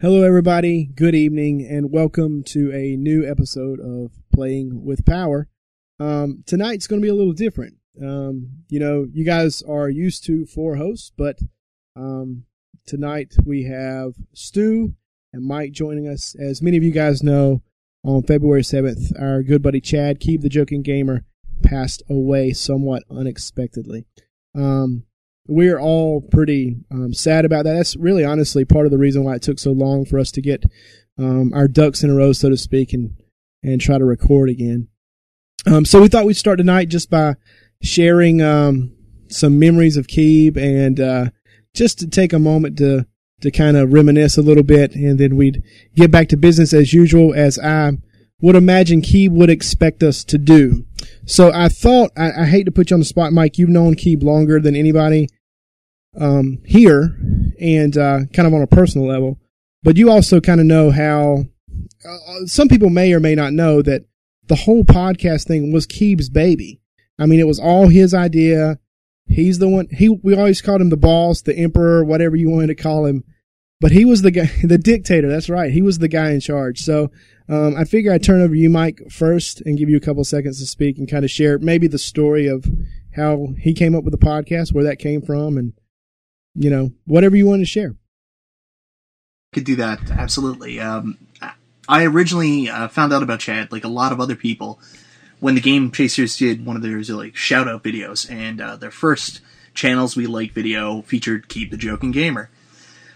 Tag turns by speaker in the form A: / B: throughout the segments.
A: Hello, everybody. Good evening, and welcome to a new episode of Playing with Power. Um, tonight's going to be a little different. Um, you know, you guys are used to four hosts, but um, tonight we have Stu and Mike joining us. As many of you guys know, on February 7th, our good buddy Chad, Keeb the Joking Gamer, passed away somewhat unexpectedly. Um, we're all pretty um, sad about that. That's really honestly part of the reason why it took so long for us to get um, our ducks in a row, so to speak, and and try to record again. Um, so we thought we'd start tonight just by sharing um, some memories of Keeb and uh, just to take a moment to to kind of reminisce a little bit, and then we'd get back to business as usual, as I would imagine Keeb would expect us to do. So I thought I, I hate to put you on the spot, Mike. You've known Keeb longer than anybody um, here and uh, kind of on a personal level. But you also kind of know how uh, some people may or may not know that the whole podcast thing was Keeb's baby. I mean, it was all his idea. He's the one. He we always called him the boss, the emperor, whatever you wanted to call him. But he was the guy, the dictator. That's right. He was the guy in charge. So um, I figure I'd turn over you, Mike, first, and give you a couple seconds to speak and kind of share maybe the story of how he came up with the podcast, where that came from, and you know, whatever you want to share.
B: Could do that absolutely. Um, I originally uh, found out about Chad, like a lot of other people, when the Game Chasers did one of their like shout out videos, and uh, their first channels we like video featured "Keeb the Joking Gamer.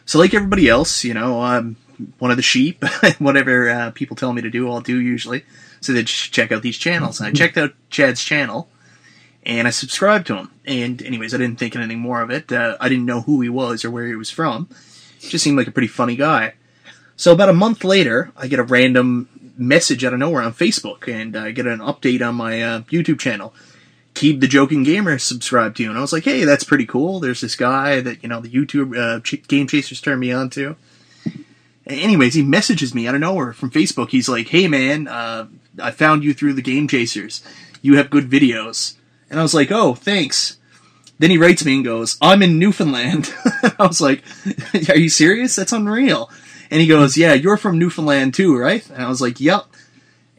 B: So, like everybody else, you know, I'm one of the sheep. Whatever uh, people tell me to do, I'll do usually. So they check out these channels. And I checked out Chad's channel, and I subscribed to him. And anyways, I didn't think anything more of it. Uh, I didn't know who he was or where he was from. Just seemed like a pretty funny guy. So about a month later, I get a random message out of nowhere on Facebook, and I get an update on my uh, YouTube channel. Keeb the Joking Gamer subscribed to, and I was like, "Hey, that's pretty cool." There's this guy that you know the YouTube uh, Ch- Game Chasers turned me on to. Anyways, he messages me out of nowhere from Facebook. He's like, "Hey, man, uh, I found you through the Game Chasers. You have good videos." And I was like, oh, thanks. Then he writes me and goes, I'm in Newfoundland. I was like, are you serious? That's unreal. And he goes, yeah, you're from Newfoundland too, right? And I was like, yep.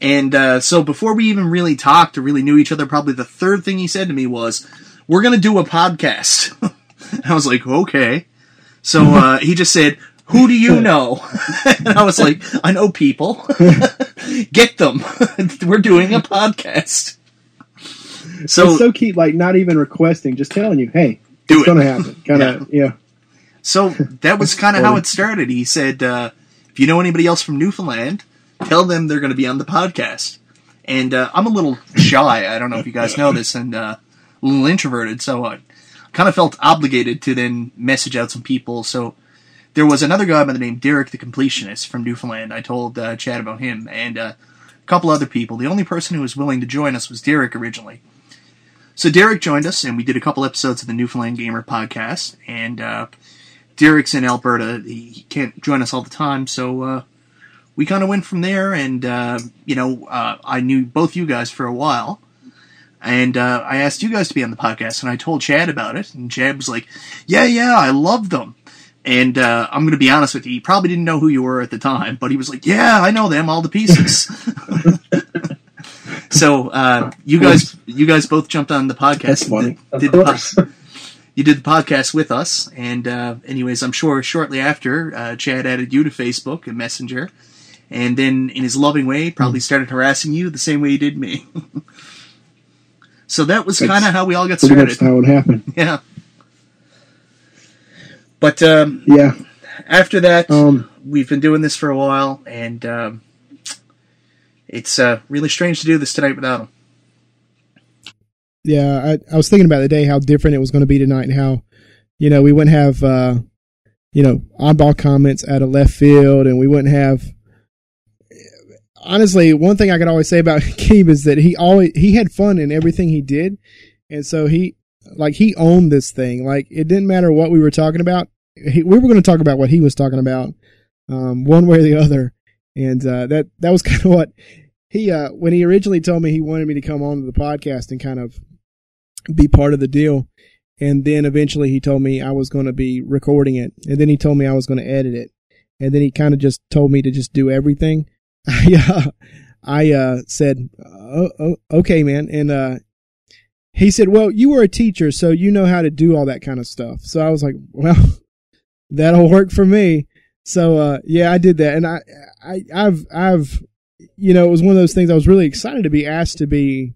B: And uh, so before we even really talked or really knew each other, probably the third thing he said to me was, we're going to do a podcast. I was like, okay. So uh, he just said, who do you know? and I was like, I know people. Get them. we're doing a podcast.
A: So it's so keep like not even requesting, just telling you, hey,
B: do
A: it's going to happen. Kind of, yeah. yeah.
B: So that was kind of how it started. He said, uh, if you know anybody else from Newfoundland, tell them they're going to be on the podcast. And uh, I'm a little shy. I don't know if you guys know this, and uh, a little introverted, so I kind of felt obligated to then message out some people. So there was another guy by the name Derek the Completionist from Newfoundland. I told uh, Chad about him, and uh, a couple other people. The only person who was willing to join us was Derek originally. So Derek joined us, and we did a couple episodes of the Newfoundland Gamer podcast. And uh, Derek's in Alberta; he can't join us all the time, so uh, we kind of went from there. And uh, you know, uh, I knew both you guys for a while, and uh, I asked you guys to be on the podcast, and I told Chad about it, and Chad was like, "Yeah, yeah, I love them." And uh, I'm going to be honest with you, he probably didn't know who you were at the time, but he was like, "Yeah, I know them all the pieces." So uh, you guys, you guys both jumped on the podcast.
A: That's funny.
B: Did, did the you did the podcast with us, and uh, anyways, I'm sure shortly after, uh, Chad added you to Facebook and Messenger, and then in his loving way, probably hmm. started harassing you the same way he did me. so that was kind of how we all got started.
A: That's how it happened.
B: Yeah. But um,
A: yeah,
B: after that, um, we've been doing this for a while, and um, it's uh, really strange to do this tonight without him.
A: Yeah, I, I was thinking about the day how different it was going to be tonight, and how you know we wouldn't have uh, you know oddball comments out of left field, and we wouldn't have. Honestly, one thing I could always say about Keeb is that he always he had fun in everything he did, and so he like he owned this thing. Like it didn't matter what we were talking about. He, we were going to talk about what he was talking about, um, one way or the other, and uh, that that was kind of what he uh, when he originally told me he wanted me to come on to the podcast and kind of be part of the deal, and then eventually he told me I was going to be recording it, and then he told me I was going to edit it, and then he kind of just told me to just do everything. I uh, I uh, said, oh, oh, "Okay, man," and uh, he said, "Well, you were a teacher, so you know how to do all that kind of stuff." So I was like, "Well, that'll work for me." So uh, yeah, I did that, and I, I I've I've you know it was one of those things I was really excited to be asked to be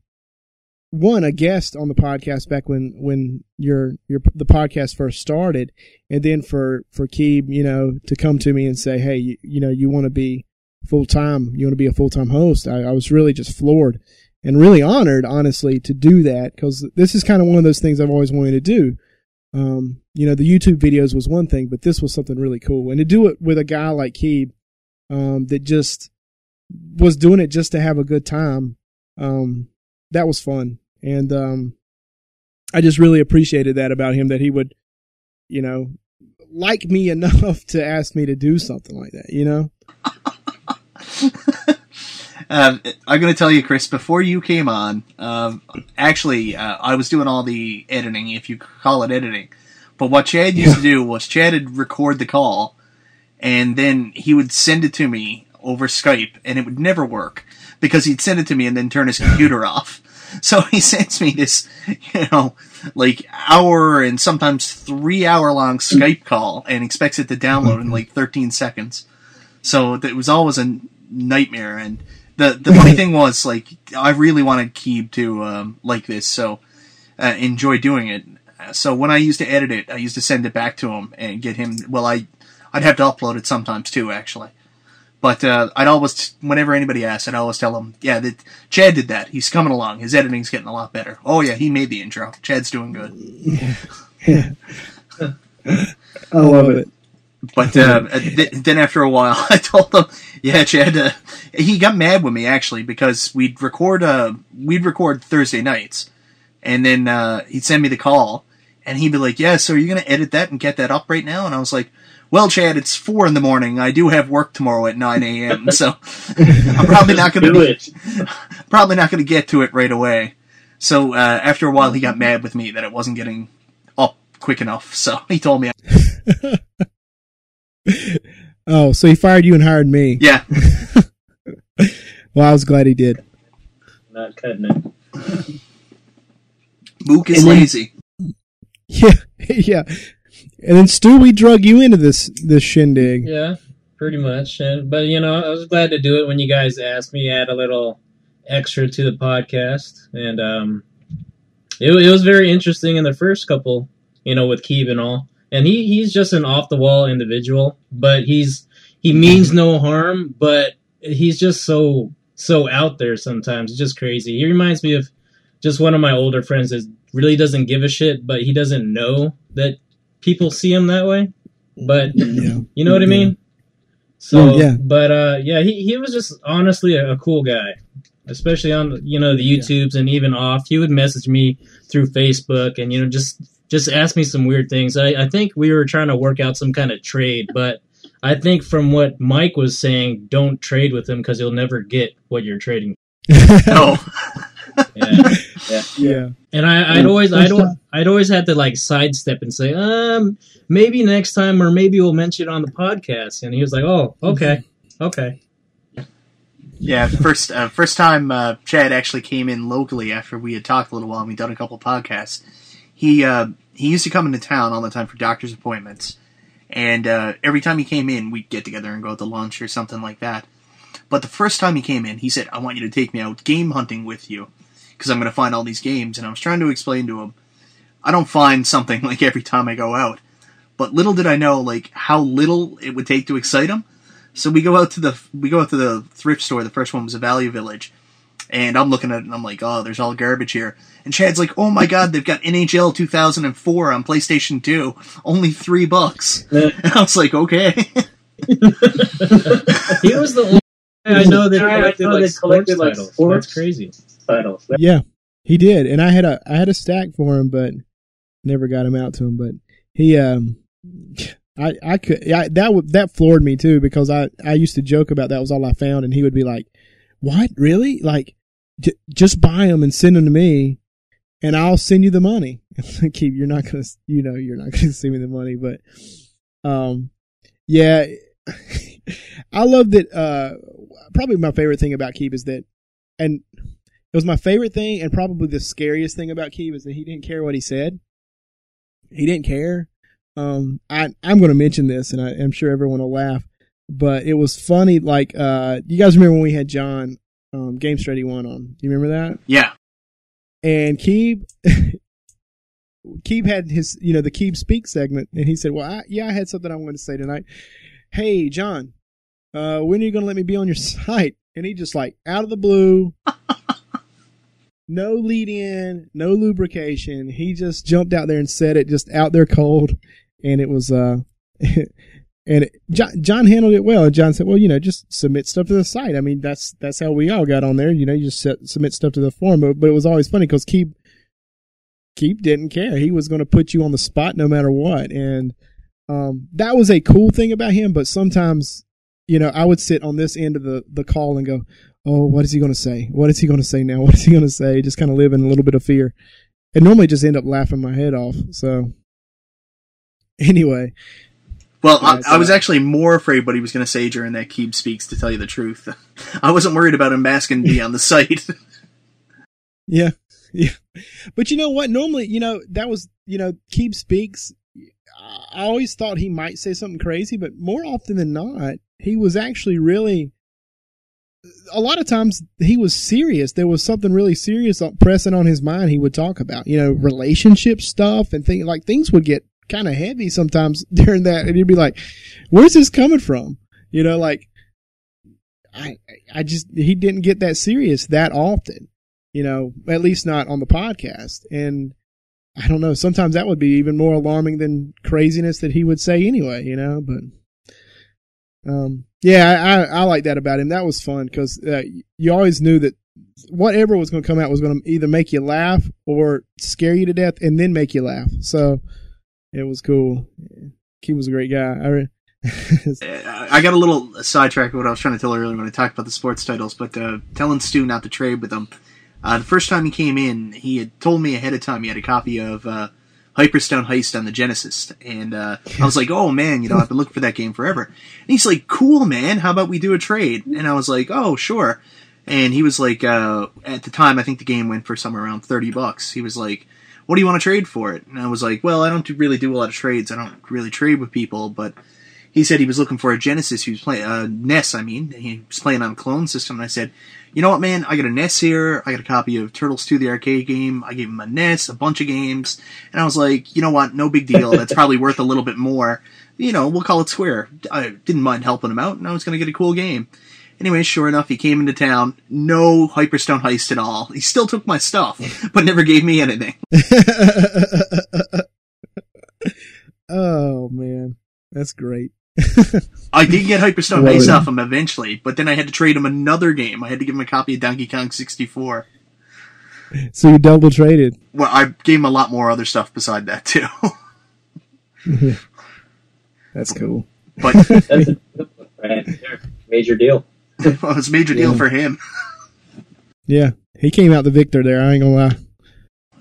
A: one a guest on the podcast back when when your your the podcast first started, and then for for Keeb, you know, to come to me and say, hey, you, you know, you want to be full time, you want to be a full time host. I, I was really just floored and really honored, honestly, to do that because this is kind of one of those things I've always wanted to do. Um, you know, the YouTube videos was one thing, but this was something really cool, and to do it with a guy like Keeb, um, that just was doing it just to have a good time. Um, that was fun. And um, I just really appreciated that about him that he would, you know, like me enough to ask me to do something like that, you know?
B: um, I'm going to tell you, Chris, before you came on, um, actually, uh, I was doing all the editing, if you call it editing. But what Chad used to do was Chad would record the call, and then he would send it to me over Skype, and it would never work because he'd send it to me and then turn his computer off. So he sends me this, you know, like hour and sometimes three hour long Skype call and expects it to download in like 13 seconds. So it was always a nightmare. And the, the funny thing was, like, I really wanted Keeb to, um, like this, so, uh, enjoy doing it. So when I used to edit it, I used to send it back to him and get him, well, I, I'd have to upload it sometimes too, actually. But uh, I'd always, whenever anybody asked, I'd always tell them, yeah, that Chad did that. He's coming along. His editing's getting a lot better. Oh yeah, he made the intro. Chad's doing good.
A: I love it.
B: But uh, th- then after a while, I told him, yeah, Chad. Uh, he got mad with me actually because we'd record, uh, we'd record Thursday nights, and then uh, he'd send me the call, and he'd be like, "Yeah, so are you gonna edit that and get that up right now?" And I was like, well, Chad, it's four in the morning. I do have work tomorrow at nine a.m. So I'm probably not going to. Probably not going to get to it right away. So uh, after a while, he got mad with me that it wasn't getting up quick enough. So he told me.
A: oh, so he fired you and hired me?
B: Yeah.
A: well, I was glad he did.
C: Not cutting it.
B: Mook is lazy.
A: Yeah, yeah. And then Stu, we drug you into this this shindig.
C: Yeah, pretty much. And but you know, I was glad to do it when you guys asked me. Add a little extra to the podcast, and um, it, it was very interesting in the first couple. You know, with Keeb and all, and he he's just an off the wall individual, but he's he means no harm, but he's just so so out there sometimes. It's just crazy. He reminds me of just one of my older friends that really doesn't give a shit, but he doesn't know that people see him that way. But yeah. you know what I mean? So yeah, but uh, yeah, he, he was just honestly a, a, cool guy, especially on you know the YouTubes yeah. and even off. He would message me through Facebook and you know just just ask me some weird things. I, I think we were trying to work out some kind of trade, but I think from what Mike was saying, don't trade with him because you'll never get what you're trading.
B: no.
C: yeah. Yeah, yeah. And I, I'd always, I'd, I'd always have to like sidestep and say, um, maybe next time, or maybe we'll mention it on the podcast. And he was like, oh, okay, okay.
B: Yeah, first uh, first time uh, Chad actually came in locally after we had talked a little while and we'd done a couple podcasts. He uh, he used to come into town all the time for doctor's appointments, and uh, every time he came in, we'd get together and go out to lunch or something like that. But the first time he came in, he said, "I want you to take me out game hunting with you." Because I'm going to find all these games. And I was trying to explain to him, I don't find something like every time I go out. But little did I know, like how little it would take to excite him. So we go out to the we go out to the thrift store. The first one was a Value Village, and I'm looking at it and I'm like, oh, there's all garbage here. And Chad's like, oh my god, they've got NHL 2004 on PlayStation 2, only three bucks. and I was like, okay.
C: he was the only I know that collected, like, collected like sports. That's crazy
A: titles. Yeah, he did, and I had a I had a stack for him, but never got him out to him. But he, um, I I could I, that that floored me too because I I used to joke about that was all I found, and he would be like, "What really? Like, j- just buy them and send them to me." And I'll send you the money. Keeb, you're not gonna, you know, you're not gonna send me the money, but, um, yeah, I love that. Uh, probably my favorite thing about Keeb is that, and it was my favorite thing, and probably the scariest thing about Keeb is that he didn't care what he said. He didn't care. Um, I I'm going to mention this, and I, am sure everyone will laugh, but it was funny. Like, uh, you guys remember when we had John um, Game Strategy One on? Do you remember that?
B: Yeah.
A: And Keeb. Keeb had his, you know, the Keeb Speak segment, and he said, "Well, I, yeah, I had something I wanted to say tonight. Hey, John, uh, when are you going to let me be on your site?" And he just like out of the blue, no lead in, no lubrication. He just jumped out there and said it just out there cold, and it was uh, and it, John, John handled it well. And John said, "Well, you know, just submit stuff to the site. I mean, that's that's how we all got on there. You know, you just set, submit stuff to the forum." But, but it was always funny because Keeb Keeb didn't care. He was going to put you on the spot no matter what. And um, that was a cool thing about him. But sometimes, you know, I would sit on this end of the, the call and go, oh, what is he going to say? What is he going to say now? What is he going to say? Just kind of live in a little bit of fear. And normally just end up laughing my head off. So, anyway.
B: Well, I, I, was actually more afraid what he was going to say during that Keeb Speaks, to tell you the truth. I wasn't worried about him masking me on the site.
A: yeah. Yeah. But you know what? Normally, you know, that was, you know, Keeb Speaks. I always thought he might say something crazy, but more often than not, he was actually really. A lot of times he was serious. There was something really serious pressing on his mind. He would talk about, you know, relationship stuff and things like things would get kind of heavy sometimes during that, and you'd be like, "Where's this coming from?" You know, like I, I just he didn't get that serious that often you know, at least not on the podcast. And I don't know, sometimes that would be even more alarming than craziness that he would say anyway, you know, but, um, yeah, I, I, like that about him. That was fun because uh, you always knew that whatever was going to come out was going to either make you laugh or scare you to death and then make you laugh. So it was cool. He was a great guy. I,
B: I got a little sidetracked with what I was trying to tell earlier when I talked about the sports titles, but uh, telling Stu not to trade with them uh, the first time he came in, he had told me ahead of time he had a copy of uh, Hyperstone Heist on the Genesis, and uh, I was like, "Oh man, you know, I've been looking for that game forever." And he's like, "Cool, man. How about we do a trade?" And I was like, "Oh, sure." And he was like, uh, at the time, I think the game went for somewhere around thirty bucks. He was like, "What do you want to trade for it?" And I was like, "Well, I don't really do a lot of trades. I don't really trade with people, but." He said he was looking for a Genesis. He was playing uh, NES. I mean, he was playing on a clone system. And I said, you know what, man? I got a NES here. I got a copy of Turtles 2, the arcade game. I gave him a NES, a bunch of games. And I was like, you know what? No big deal. That's probably worth a little bit more. You know, we'll call it square. I didn't mind helping him out, and I was going to get a cool game. Anyway, sure enough, he came into town. No Hyperstone heist at all. He still took my stuff, but never gave me anything.
A: oh, man. That's great.
B: I did get Hyperstone Heist off him eventually, but then I had to trade him another game. I had to give him a copy of Donkey Kong 64.
A: So you double traded?
B: Well, I gave him a lot more other stuff beside that too.
A: That's cool.
B: But
C: that's a major deal.
B: well, it's a major deal yeah. for him.
A: Yeah, he came out the victor there. I ain't gonna lie.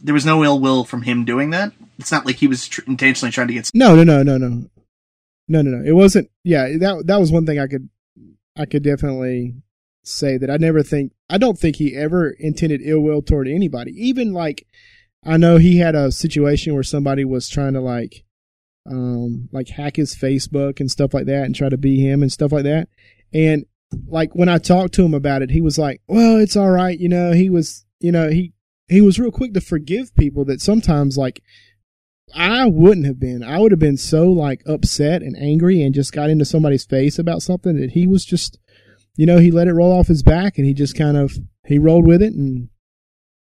B: There was no ill will from him doing that. It's not like he was tr- intentionally trying to get.
A: No, no, no, no, no. No, no, no. It wasn't. Yeah, that that was one thing I could I could definitely say that I never think I don't think he ever intended ill will toward anybody. Even like I know he had a situation where somebody was trying to like um like hack his Facebook and stuff like that and try to be him and stuff like that. And like when I talked to him about it, he was like, "Well, it's all right, you know." He was, you know, he he was real quick to forgive people that sometimes like I wouldn't have been. I would have been so like upset and angry and just got into somebody's face about something that he was just, you know, he let it roll off his back and he just kind of he rolled with it and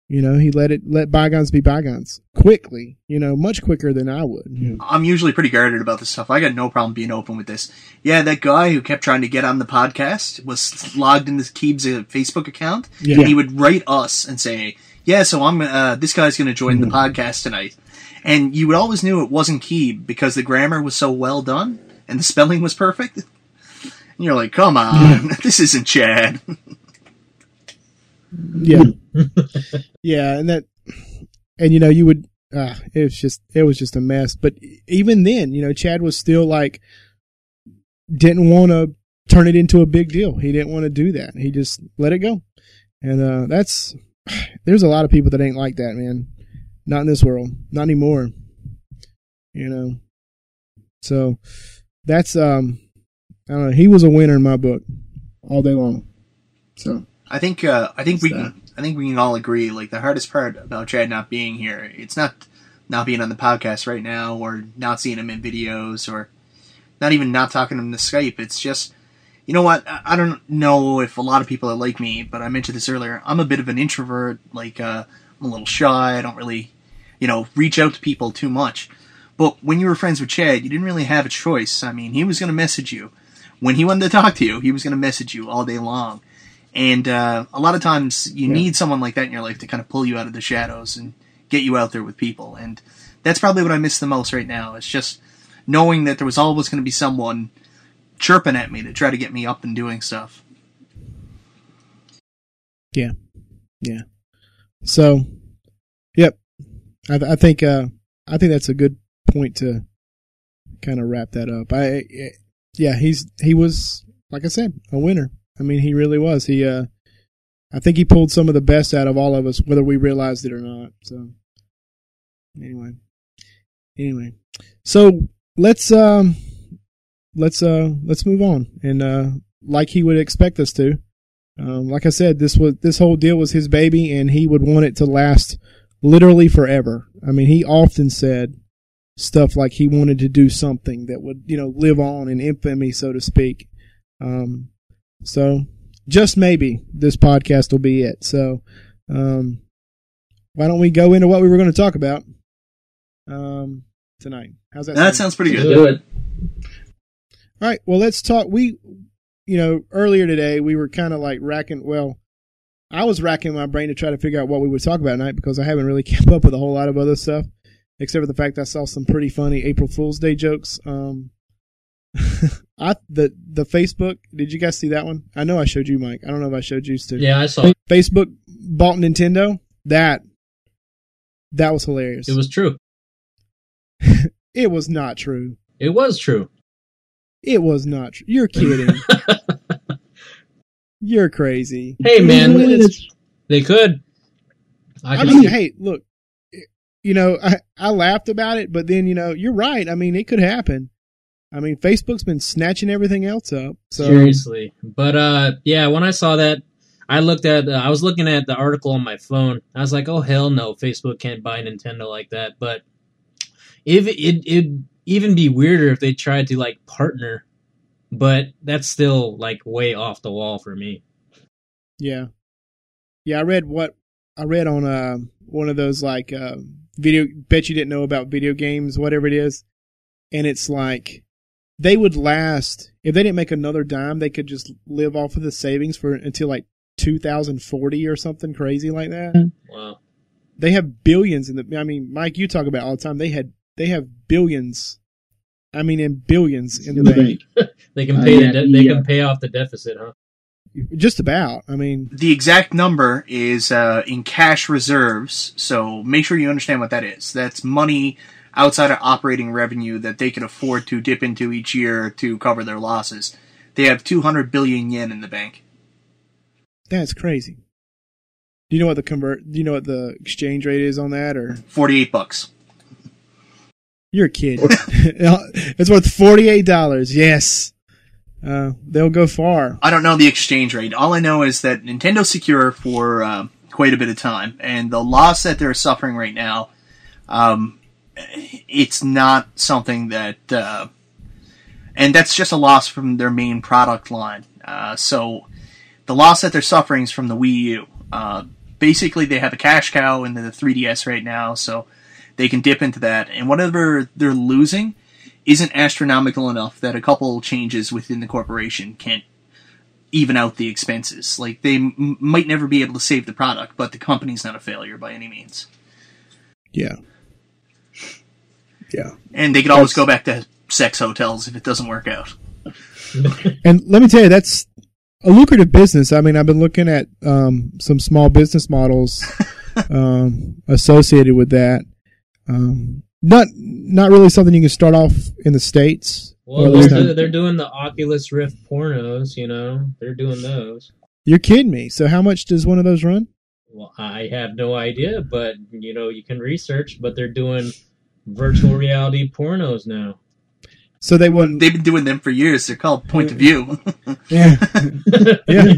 A: you know he let it let bygones be bygones quickly. You know, much quicker than I would.
B: I'm usually pretty guarded about this stuff. I got no problem being open with this. Yeah, that guy who kept trying to get on the podcast was logged into Keeb's uh, Facebook account yeah. and he would write us and say, "Yeah, so I'm uh, this guy's going to join mm-hmm. the podcast tonight." And you would always knew it wasn't Keeb because the grammar was so well done and the spelling was perfect. And you're like, come on, this isn't Chad.
A: yeah, yeah, and that, and you know, you would. Uh, it was just, it was just a mess. But even then, you know, Chad was still like didn't want to turn it into a big deal. He didn't want to do that. He just let it go. And uh, that's there's a lot of people that ain't like that, man. Not in this world. Not anymore. You know. So that's um I don't know, he was a winner in my book all day long. So
B: I think uh, I think we
A: What's
B: can I think we can all agree like the hardest part about Chad not being here it's not not being on the podcast right now or not seeing him in videos or not even not talking to him to Skype it's just you know what I I don't know if a lot of people are like me but I mentioned this earlier I'm a bit of an introvert like uh, I'm a little shy I don't really you know reach out to people too much but when you were friends with Chad you didn't really have a choice I mean he was going to message you when he wanted to talk to you he was going to message you all day long and uh, a lot of times you
A: Yeah.
B: need someone like that in your life to kind of pull you out of the shadows and get you out there with people. And that's probably what I miss the most right now. It's just knowing that there was always going to be someone chirping at me to try to get me up and doing stuff.
A: Yeah. Yeah. So. I, I think uh, I think that's a good point to kind of wrap that up. I, yeah, he's he was like I said, a winner. I mean, he really was. He, uh, I think he pulled some of the best out of all of us, whether we realized it or not. So, anyway, anyway, so let's um, let's uh, let's move on and uh, like he would expect us to. Um, like I said, this was this whole deal was his baby, and he would want it to last literally forever. I mean, he often said stuff like he wanted to do something that would, you know, live on in infamy, so to speak. Um, so just maybe this podcast will be it. So, um, why don't we go into what we were going to talk about um, tonight? How's that?
B: That
A: sound?
B: sounds pretty
C: Let's
B: good.
C: do it.
A: All right. Well, let's talk. We, you know, earlier today we were kind of like racking. Well, I was racking my brain to try to figure out what we would talk about tonight because I haven't really kept up with a whole lot of other stuff, except for the fact I saw some pretty funny April Fool's Day jokes. Um, I the the Facebook. Did you guys see that one? I know I showed you, Mike. I don't know if I showed you too.
C: Yeah, I saw it.
A: Facebook bought Nintendo. That that was hilarious.
C: It was true.
A: It was not true.
C: It was true.
A: It was not true. You're kidding. You're crazy.
C: Hey, man, they could. I,
A: I mean, hey, look, you know, I, I laughed about it, but then, you know, you're right. I mean, it could happen. I mean, Facebook's been snatching everything else up. So,
C: seriously. But uh, yeah, when I saw that, I looked at. Uh, I was looking at the article on my phone. I was like, "Oh hell no, Facebook can't buy Nintendo like that." But if it it'd even be weirder if they tried to like partner, but that's still like way off the wall for me.
A: yeah. Yeah, I read what I read on uh, one of those like uh, video, bet you didn't know about video games, whatever it is. And it's like they would last, if they didn't make another dime, they could just live off of the savings for until like 2040 or something crazy like that.
C: Wow.
A: they have billions in the i mean mike you talk about it all the time they had they have billions i mean in billions in the bank
C: They can
D: Uh,
C: pay
D: yeah,
C: the de- they
D: uh,
C: can pay off the deficit, huh?
A: just about i mean
B: The exact number is uh, in cash reserves, so make sure you understand what that is. That's money outside of operating revenue that they can afford to dip into each year to cover their losses. They have 200 billion yen in the bank.
A: that's crazy do you know what the convert do you know what the exchange rate is on that or
B: 48 bucks.
A: you're kidding it's worth $48 yes uh, they'll go far
B: I don't know the exchange rate. All I know is that Nintendo's secure for uh, quite a bit of time, and the loss that they're suffering right now, um, it's not something that, uh, and that's just a loss from their main product line. Uh, so the loss that they're suffering is from the Wii U. Uh, basically, they have a cash cow in the 3DS right now, so they can dip into that, and whatever they're losing isn't astronomical enough that a couple changes within the corporation can't even out the expenses. Like they m- might never be able to save the product, but the company's not a failure by any means,
A: yeah yeah
B: and they could always
A: That's-
B: go back to sex hotels if it doesn't work out.
A: And let me tell you, that's a lucrative business. I mean, I've been looking at um, some small business models um, associated with that. Um, not not really something you can start off in the states.
C: Well,
A: Well,
C: they're,
A: they're-
C: they're doing the Oculus Rift pornos, you know. They're doing those.
A: You're kidding me. So how much does one of those run?
C: Well, I have no idea, but you know, you can research. But they're doing virtual reality pornos now.
A: So they wouldn't.
B: They've been doing them for years. They're called point of view.
A: Yeah. Yeah.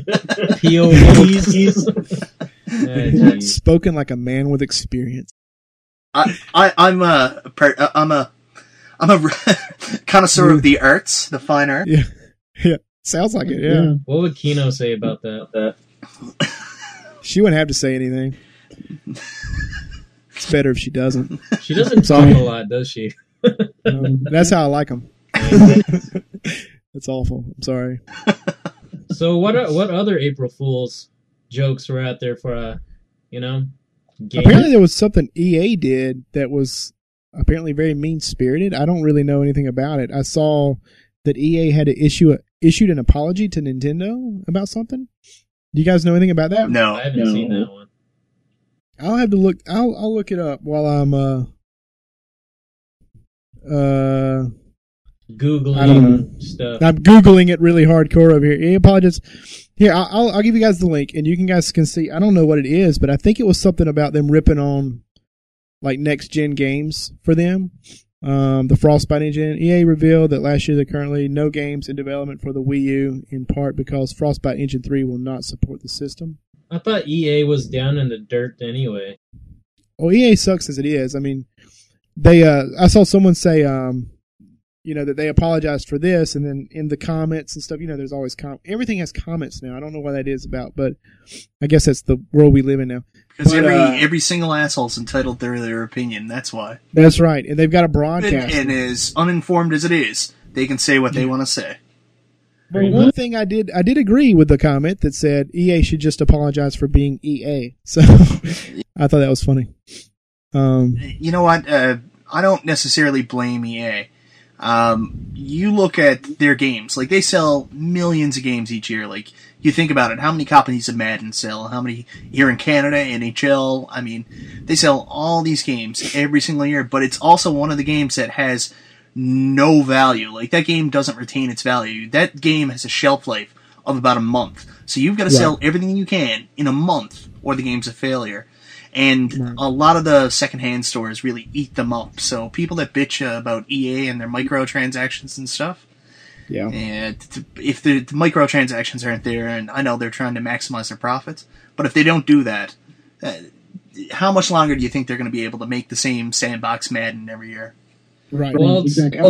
C: POVs.
A: Spoken like a man with experience.
B: I, I I'm a per- uh, I'm a I'm a connoisseur of the arts, the fine art.
A: Yeah. Yeah. Sounds like it. Yeah.
C: what would Kino say about that? That
A: She wouldn't have to say anything. It's better if she doesn't.
C: she doesn't
A: Sorry.
C: talk a lot, does she?
A: Um, that's how I like them. That's awful. I'm sorry.
C: So what? Are, what other April Fools jokes were out there for uh, you know, game?
A: Apparently, there was something EA did that was apparently very mean spirited. I don't really know anything about it. I saw that EA had to issue a, issued an apology to Nintendo about something. Do you guys know anything about that?
B: No,
C: I haven't
D: No.
C: seen that one.
A: I'll have to look. I'll I'll look it up while I'm uh uh
C: Googling stuff.
A: I'm googling it really hardcore over here. EA apologies. Here, I'll I'll- I'll give you guys the link, and you can guys can see. I don't know what it is, but I think it was something about them ripping on like next gen games for them. Um, the Frostbite engine. EA revealed that last year there currently no games in development for the Wii U, in part because Frostbite Engine 3 will not support the system.
C: I thought EA was down in the dirt anyway.
A: Well, EA sucks as it is. I mean, they. Uh, I saw someone say, um, you know, that they apologized for this, and then in the comments and stuff, you know, there's always com- everything has comments now. I don't know what that is about, but I guess that's the world we live in now.
B: because every
A: uh,
B: every single asshole's entitled to their their opinion. That's why.
A: That's right, and they've got a
B: And,
A: broadcast.
B: and as uninformed as it is, they can say what they want to say.
A: But
C: Pretty
A: one
C: much.
A: thing I did, I did agree with the comment that said EA should just apologize for being EA. So I thought that was funny. Um,
B: You know what? Uh, I don't necessarily blame EA. Um, you look at their games; like they sell millions of games each year. Like you think about it, how many copies of Madden sell? How many here in Canada, NHL? I mean, they sell all these games every single year. But it's also one of the games that has no value. Like that game doesn't retain its value. That game has a shelf life of about a month. So you've got to
A: Right.
B: sell everything you can in a month, or the game's a failure. And
A: Right.
B: a lot of the secondhand stores really eat them up. So people that bitch about EA and their microtransactions and stuff,
A: yeah.
B: and if the, the microtransactions aren't there, and I know they're trying to maximize their profits, but if they don't do that, uh, how much longer do you think they're going to be able to make the same sandbox Madden every year?
A: Right.
C: Well, it's-
D: exactly.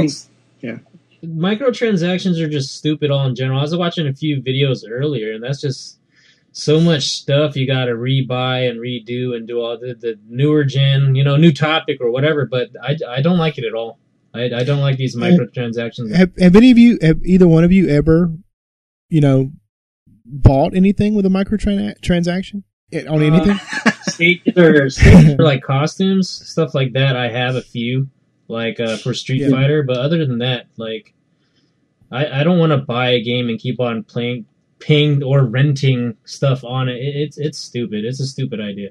D: I mean,
C: Microtransactions are just stupid all in general. I was watching a few videos earlier, and that's just so much stuff you got to rebuy and redo and do all the, the newer gen, you know, new topic or whatever. But I, I don't like it at all. I, I don't like these microtransactions.
A: have, have any of you, have either one of you ever, you know, bought anything with a microtransaction on
C: Uh,
A: anything?
C: stages or stages for like costumes, stuff like that. I have a few, like uh, for Street
A: Yeah.
C: Fighter, but other than that, like I, I don't want to buy a game and keep on playing, paying or renting stuff on it. it. It's it's stupid. It's a stupid idea.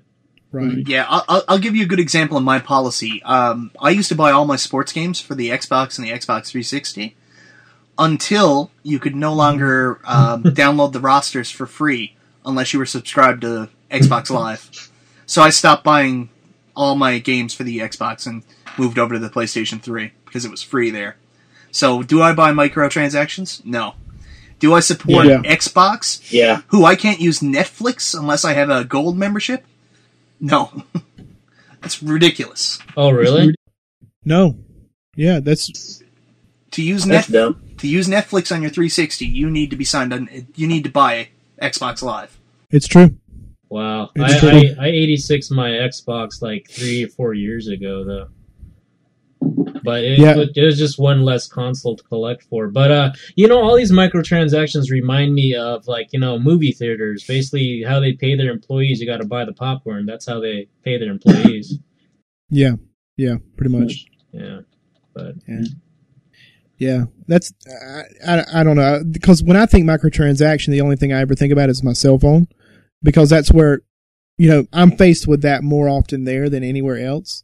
A: right.
B: Yeah, I'll- I'll, I'll give you a good example of my policy. Um, I used to buy all my sports games for the Xbox and the Xbox 360 until you could no longer um, download the rosters for free unless you were subscribed to Xbox Live. So I stopped buying all my games for the Xbox and moved over to the PlayStation 3 because it was free there. So, do I buy microtransactions? No. Do I support
A: Yeah.
B: Xbox?
D: yeah.
B: Who I can't use Netflix unless I have a gold membership? No. That's ridiculous.
C: Oh really?
A: No. Yeah, that's
B: To use
D: That's
B: Net
D: dumb.
B: to use Netflix on your 360, you need to be signed on you need to buy Xbox Live.
A: it's true.
C: Wow.
A: It's
C: I,
A: true.
C: I I eighty six my Xbox like three or four years ago though. But it,
A: Yeah.
C: It was just one less console to collect for. But uh, you know, all these microtransactions remind me of like you know movie theaters. Basically, how they pay their employees. You got to buy the popcorn. That's how they pay their employees.
A: Yeah. Yeah, pretty much.
C: yeah. But
A: Yeah, that's I, I, I don't know because when I think microtransaction, the only thing I ever think about is my cell phone because that's where you know I'm faced with that more often there than anywhere else.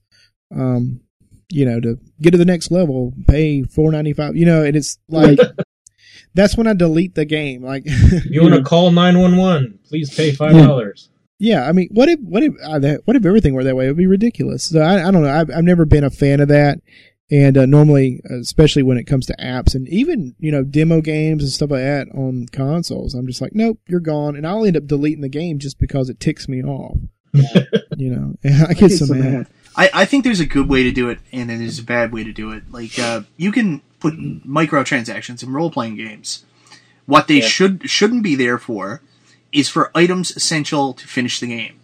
A: Um, you know, to get to the next level, pay four ninety five. You know, and it's like that's when I delete the game. Like,
C: You want to call nine one one? Please pay five dollars.
A: yeah. I mean, what if what if uh, what if everything were that way? It would be ridiculous. So I, I don't know. I've, I've never been a fan of that. And uh, normally, uh, especially when it comes to apps and even you know demo games and stuff like that on consoles, I'm just like, nope, you're gone, and I'll end up deleting the game just because it ticks me off. you know, and I get so mad.
B: I, I think there's a good way to do it, and then there's a bad way to do it. Like uh, you can put microtransactions in role playing games. What they
D: Yeah.
B: should shouldn't be there for is for items essential to finish the game.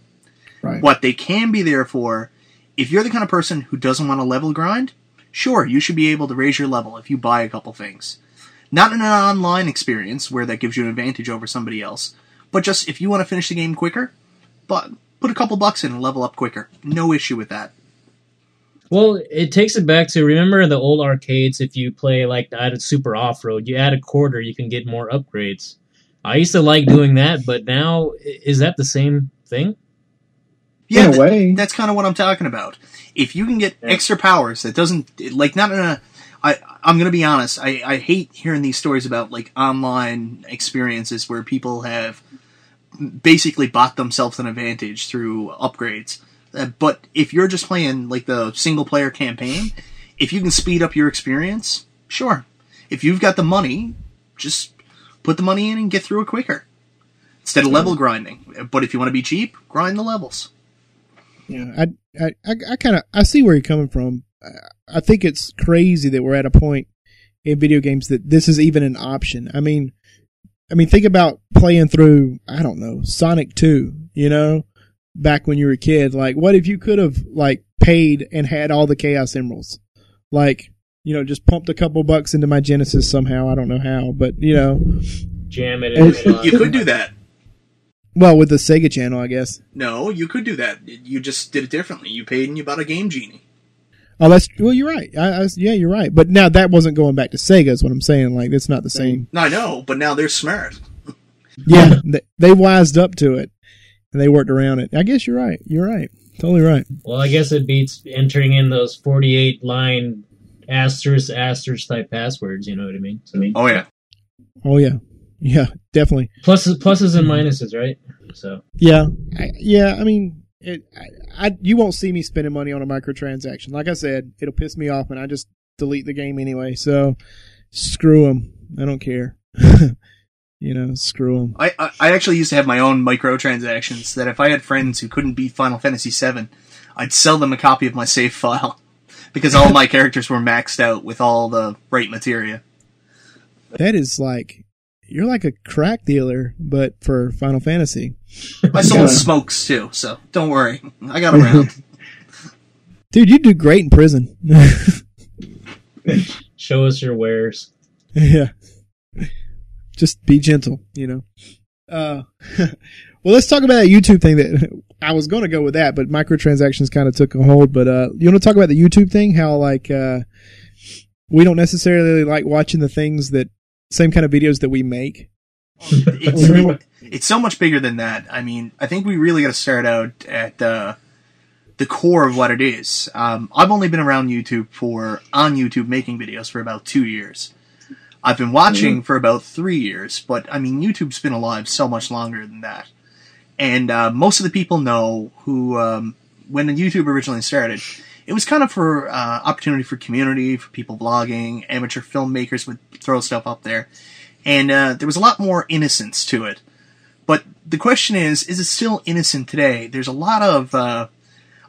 A: Right.
B: What they can be there for, if you're the kind of person who doesn't want to level grind, sure, you should be able to raise your level if you buy a couple things. Not in an online experience where that gives you an advantage over somebody else, but just if you want to finish the game quicker, but put a couple bucks in and level up quicker. No issue with that.
C: Well, it takes it back to remember the old arcades. If you play like Night of Super Off Road, you add a quarter, you can get more upgrades. I used to like doing that, but now is that the same thing?
B: Yeah,
D: in a
B: th-
D: way.
B: that's kind of what I'm talking about. If you can get
D: Yeah.
B: extra powers that doesn't like not in a I I'm gonna be honest. I I hate hearing these stories about like online experiences where people have basically bought themselves an advantage through upgrades. Uh, but if you're just playing like the single player campaign, if you can speed up your experience, sure. If you've got the money, just put the money in and get through it quicker instead of level grinding. But if you want to be cheap, grind the levels.
A: Yeah, I I I, kind of I see where you're coming from. I, I think it's crazy that we're at a point in video games that this is even an option. I mean, I mean, think about playing through I don't know Sonic Two. You know, back when you were a kid. Like, what if you could have like paid and had all the Chaos Emeralds? Like, you know, just pumped a couple bucks into my Genesis somehow. I don't know how, but you know,
C: Jam it in.
B: You could do that.
A: well, with the Sega Channel, I guess.
B: No, you could do that. You just did it differently. You paid and you bought a Game Genie.
A: Oh, that's well. You're right. I, I, yeah, you're right. But now that wasn't going back to Sega. Is what I'm saying. Like, it's not the same.
B: No, I know, but now they're smart.
A: Yeah, they, they wised up to it and they worked around it. I guess you're right. You're right. Totally right.
C: Well, I guess it beats entering in those forty-eight line asterisk asterisk type passwords. You know what I mean? So,
B: Oh yeah.
A: Oh yeah, yeah, definitely.
C: pluses, pluses and minuses, right? So
A: Yeah, I, yeah. I mean, it, I, I you won't see me spending money on a microtransaction. Like I said, it'll piss me off, and I just delete the game anyway. So screw them. I don't care. you know, screw them.
B: I, I I actually used to have my own microtransactions that if I had friends who couldn't beat Final Fantasy VII, I'd sell them a copy of my save file because all my characters were maxed out with all the right materia.
A: That is like you're like a crack dealer, but for Final Fantasy.
B: I sold
D: Yeah.
B: smokes too, so don't worry. I got around.
A: Dude, you do great in prison.
C: show us your wares.
A: yeah. Just be gentle, you know. Uh, well, let's talk about that YouTube thing that I was going to go with that, but microtransactions kind of took a hold. But, uh, you want to talk about the YouTube thing? How, like, uh, we don't necessarily like watching the things that, same kind of videos that we make.
B: it's, it's so much bigger than that. I mean, I think we really got to start out at the the core of what it is. Um, I've only been around YouTube for on YouTube making videos for about two years. I've been watching for about three years, but I mean, YouTube's been alive so much longer than that. And uh, most of the people know who, um, when YouTube originally started, it was kind of for uh, opportunity for community, for people vlogging, amateur filmmakers would throw stuff up there, and uh, there was a lot more innocence to it. But the question is, is it still innocent today? There's a lot of uh,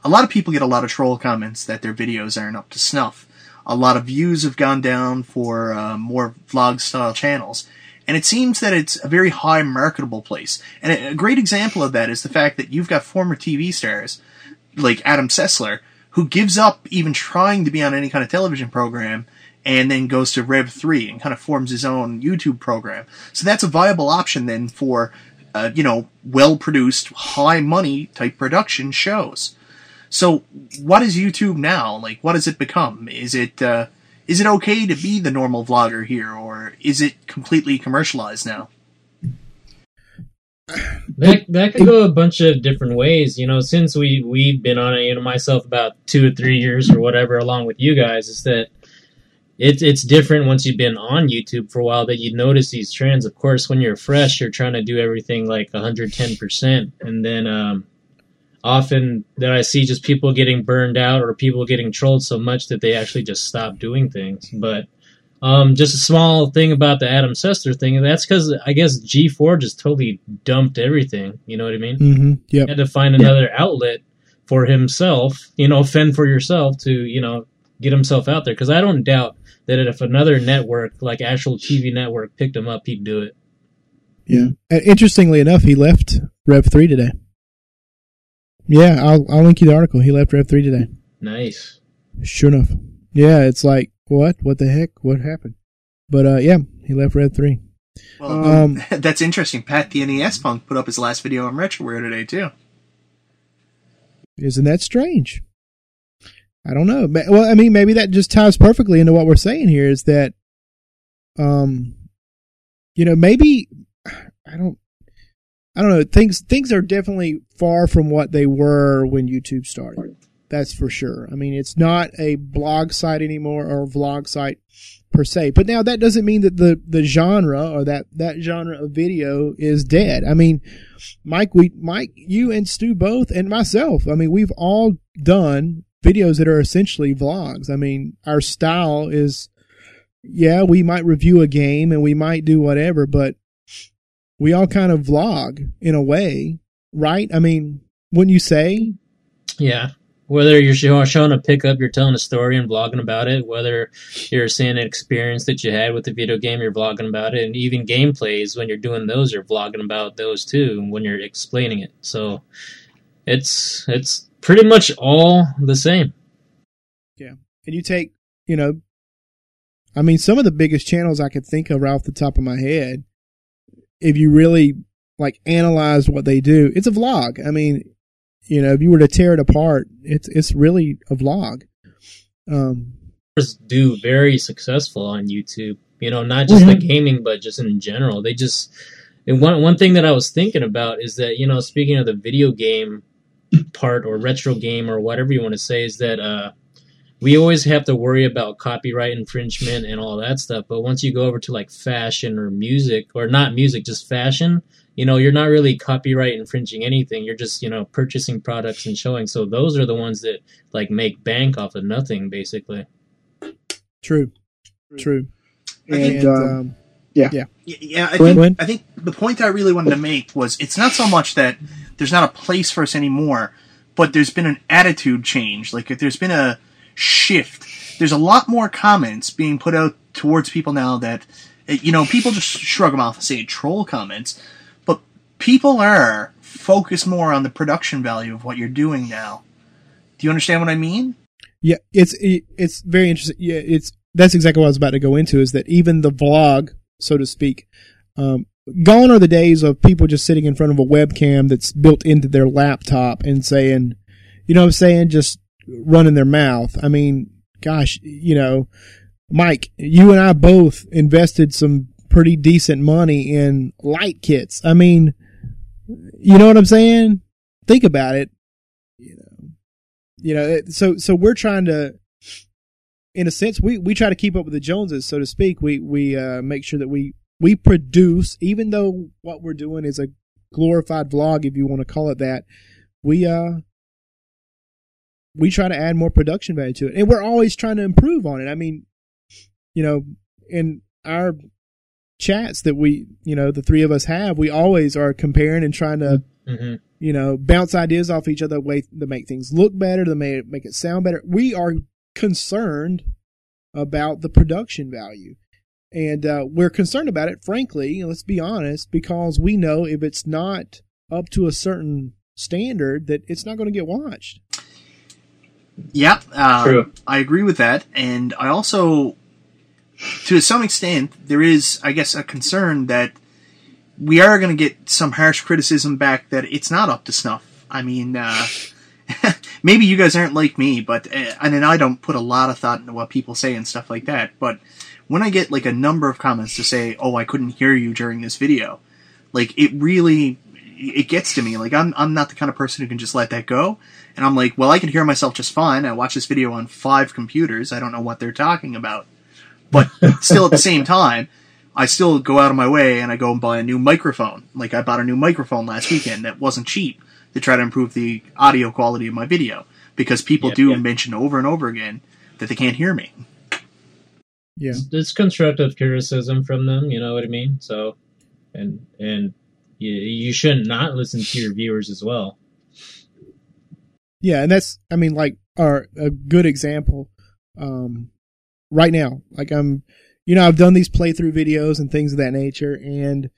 B: a lot of people get a lot of troll comments that their videos aren't up to snuff. A lot of views have gone down for uh, more vlog style channels. And it seems that it's a very high marketable place. And a great example of that is the fact that you've got former TV stars like Adam Sessler who gives up even trying to be on any kind of television program and then goes to Rev3 and kind of forms his own YouTube program. So that's a viable option then for, uh, you know, well produced, high money type production shows. So what is YouTube now? Like, what has it become? Is it, uh, is it okay to be the normal vlogger here or is it completely commercialized now?
C: That that could go a bunch of different ways. You know, since we we've been on it, you know, myself about two or three years or whatever, along with you guys, is that it's it's different once you've been on YouTube for a while that you notice these trends. Of course, when you're fresh, you're trying to do everything like 110 percent, and then um, often that I see just people getting burned out or people getting trolled so much that they actually just stop doing things. But um, just a small thing about the Adam Sessler thing, and that's because I guess G4 just totally dumped everything. You know what I mean?
A: Mm-hmm. Yep.
C: Had to find another outlet for himself. You know, fend for yourself to you know get himself out there. Because I don't doubt that if another network, like actual TV network, picked him up, he'd do it.
A: Yeah. Interestingly enough, he left Rev three today. Yeah, I'll I'll link you the article. He left Rev three today.
C: Nice.
A: Sure enough. Yeah, it's like what? What the heck? What happened? But uh, yeah, he left Rev three.
B: Well,
A: Um,
B: that's interesting. Pat the NES punk put up his last video on Retroware today too.
A: Isn't that strange? I don't know. Ma- Well, I mean, maybe that just ties perfectly into what we're saying here. Is that, um, you know, maybe I don't, I don't know. Things things are definitely far from what they were when YouTube started. That's for sure. I mean, it's not a blog site anymore or a vlog site per se. But now that doesn't mean that the the genre or that that genre of video is dead. I mean, Mike, we Mike, you and Stu both, and myself. I mean, we've all done videos that are essentially vlogs. I mean, our style is, yeah, we might review a game and we might do whatever, but we all kind of vlog in a way, right? I mean, wouldn't you say?
C: Yeah. Whether you're showing a pickup, you're telling a story and vlogging about it. Whether you're saying an experience that you had with the video game, you're vlogging about it. And even gameplays, when you're doing those, you're vlogging about those too. When you're explaining it, so it's it's pretty much all the same. Yeah.
A: And you take, you know, I mean, some of the biggest channels I could think of right off the top of my head, if you really like analyze what they do, it's a vlog. I mean, you know, if you were to tear it apart, it's it's really a vlog. Um,
C: do very successful on YouTube. You know, not just the
A: Mhm.
C: gaming, but just in general. They just and one one thing that I was thinking about is that you know, speaking of the video game part or retro game or whatever you want to say, is that uh, we always have to worry about copyright infringement and all that stuff. But once you go over to like fashion or music, or not music, just fashion, you know, you're not really copyright infringing anything. You're just you know purchasing products and showing. So those are the ones that like make bank off of nothing, basically.
A: true, true.
B: I
A: And
D: um,
A: um,
B: Y- Yeah, I think, I think the point I really wanted to make was it's not so much that there's not a place for us anymore, but there's been an attitude change. Like if there's been a shift. There's a lot more comments being put out towards people now that you know people just shrug them off and say troll comments, but people are focused more on the production value of what you're doing now. Do you understand what I mean?
A: Yeah, it's it, it's very interesting. Yeah, it's that's exactly what I was about to go into. Is that even the vlog, so to speak, um, gone are the days of people just sitting in front of a webcam that's built into their laptop and saying, you know, what I'm saying, just running their mouth. I mean, gosh, you know, Mike, you and I both invested some pretty decent money in light kits. I mean, you know what I'm saying? Think about it. You know, you know. So so we're trying to, in a sense, we we try to keep up with the Joneses, so to speak. We we uh, make sure that we we produce, even though what we're doing is a glorified vlog, if you want to call it that. We uh we try to add more production value to it, and we're always trying to improve on it. I mean, you know, in our chats that we, you know, the three of us have, we always are comparing and trying to
C: hmm
A: you know, bounce ideas off each other way to make things look better, to make make it sound better. We are concerned about the production value. And uh, we're concerned about it, frankly, let's be honest, because we know if it's not up to a certain standard, that it's not going to get watched.
B: Yeah, uh,
C: True.
B: I agree with that, and I also, to some extent, there is, I guess, a concern that we are going to get some harsh criticism back that it's not up to snuff. I mean, uh, maybe you guys aren't like me, but uh, and then I don't put a lot of thought into what people say and stuff like that. But when I get like a number of comments to say, "Oh, I couldn't hear you during this video," like it really it gets to me. Like I'm I'm not the kind of person who can just let that go. And I'm like, well, I can hear myself just fine. I watch this video on five computers. I don't know what they're talking about, but still at the same time, I still go out of my way and I go and buy a new microphone. Like I bought a new microphone last weekend that wasn't cheap to try to improve the audio quality of my video because people
C: Yep,
B: do
C: yep.
B: mention over and over again that they can't hear me.
A: Yeah.
C: It's, it's constructive criticism from them. You know what I mean? So, and and you, you shouldn't not listen to your viewers as well.
A: Yeah, and that's I mean like our a good example um right now. Like I'm you know, I've done these playthrough videos and things of that nature and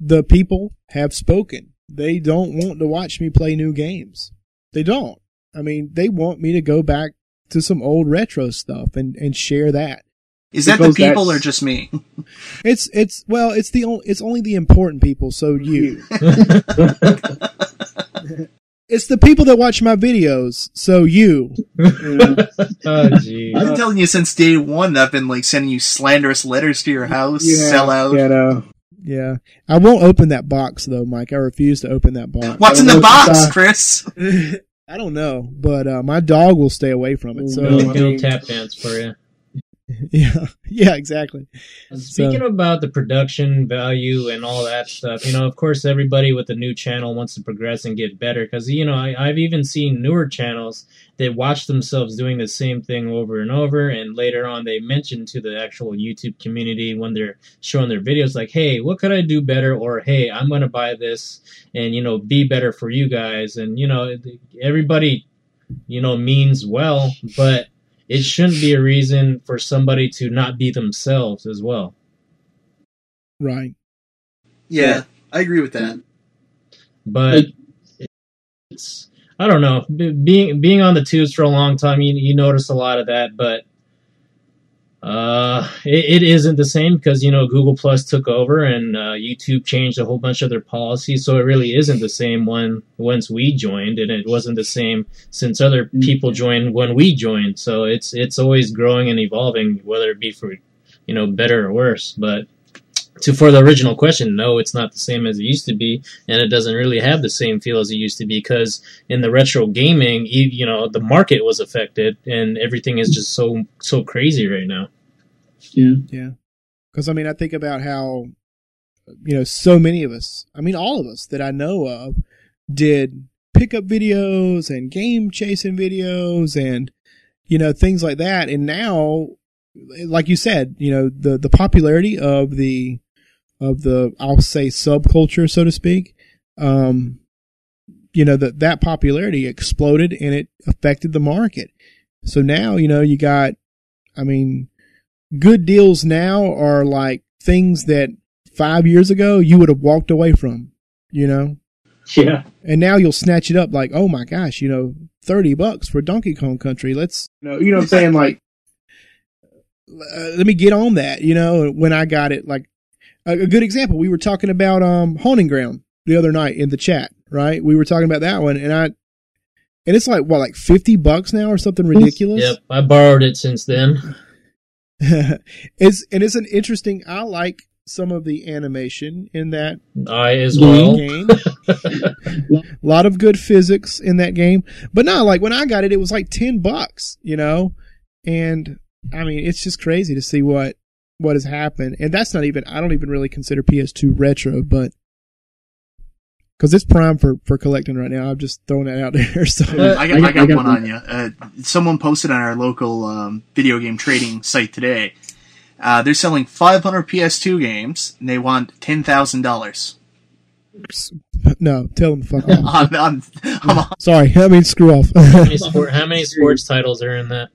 A: the people have spoken. They don't want to watch me play new games. They don't. I mean, they want me to go back to some old retro stuff and and share that.
B: Is that the people or just me?
A: It's it's well, it's the only it's only the important people, so you. It's the people that watch my videos, so you.
C: oh, geez.
B: I've been telling you since day one that I've been like sending you slanderous letters to your house,
D: You have-
B: sell out.
D: You know,
A: Yeah. I won't open that box though, Mike. I refuse to open that box.
B: What's in the box,
D: that?
B: Chris?
A: I don't know, but uh, my dog will stay away from it. So
D: No.
C: He'll, he'll tap dance for you.
A: yeah, yeah, exactly.
C: Speaking about the production value and all that stuff, you know, of course, everybody with a new channel wants to progress and get better because, you know, I, I've even seen newer channels that watch themselves doing the same thing over and over. And later on, they mention to the actual YouTube community when they're showing their videos, like, hey, what could I do better? Or, hey, I'm going to buy this and, you know, be better for you guys. And, you know, everybody, you know, means well, but it shouldn't be a reason for somebody to not be themselves as well.
A: Right.
B: Yeah, I agree with that.
C: but it's I don't know. Being being on the tubes for a long time, you you notice a lot of that, but uh, it, it isn't the same because you know Google Plus took over and uh, YouTube changed a whole bunch of their policies, so it really isn't the same when once we joined, and it wasn't the same since other people joined when we joined. So it's it's always growing and evolving, whether it be for you know better or worse, but. To for the original question, no, it's not the same as it used to be and it doesn't really have the same feel as it used to be because in the retro gaming you, you know the market was affected and everything is just so so crazy right now
D: yeah.
A: Yeah. Because I mean, I think about how you know so many of us. I mean, all of us that I know of did pickup videos and game chasing videos and you know things like that. And now, like you said, you know the the popularity of the of the I'll say subculture, so to speak. Um, you know that that popularity exploded and it affected the market. So now you know you got, I mean, good deals now are like things that five years ago you would have walked away from. You know,
D: Yeah.
A: and now you'll snatch it up like, oh my gosh, you know, thirty bucks for Donkey Kong Country. Let's
D: You know, you know what I'm saying? Like,
A: uh, let me get on that. You know, when I got it, like a, a good example, we were talking about um Haunting Ground the other night in the chat, right? We were talking about that one, and I, and it's like what, like fifty bucks now or something ridiculous.
C: yep i borrowed it since then
A: it's and it's an interesting. I like some of the animation in that
C: i as well
A: game. a lot of good physics in that game, but not like when I got it, it was like ten bucks, you know, and I mean it's just crazy to see what what has happened, and that's not even I don't even really consider PS2 retro, but because it's prime for for collecting right now. I'm just throwing that out there. So
C: Uh,
B: I got,
D: I got-
B: I got
D: I got
B: one
D: one.
B: on you. Uh, someone posted on our local um, video game trading site today. Uh, they're selling 500 PS2 games, and they want ten thousand dollars.
A: no, tell them fuck off.
B: I'm, I'm, I'm
A: Sorry, I mean screw off.
C: how, many sport, how many sports titles are in that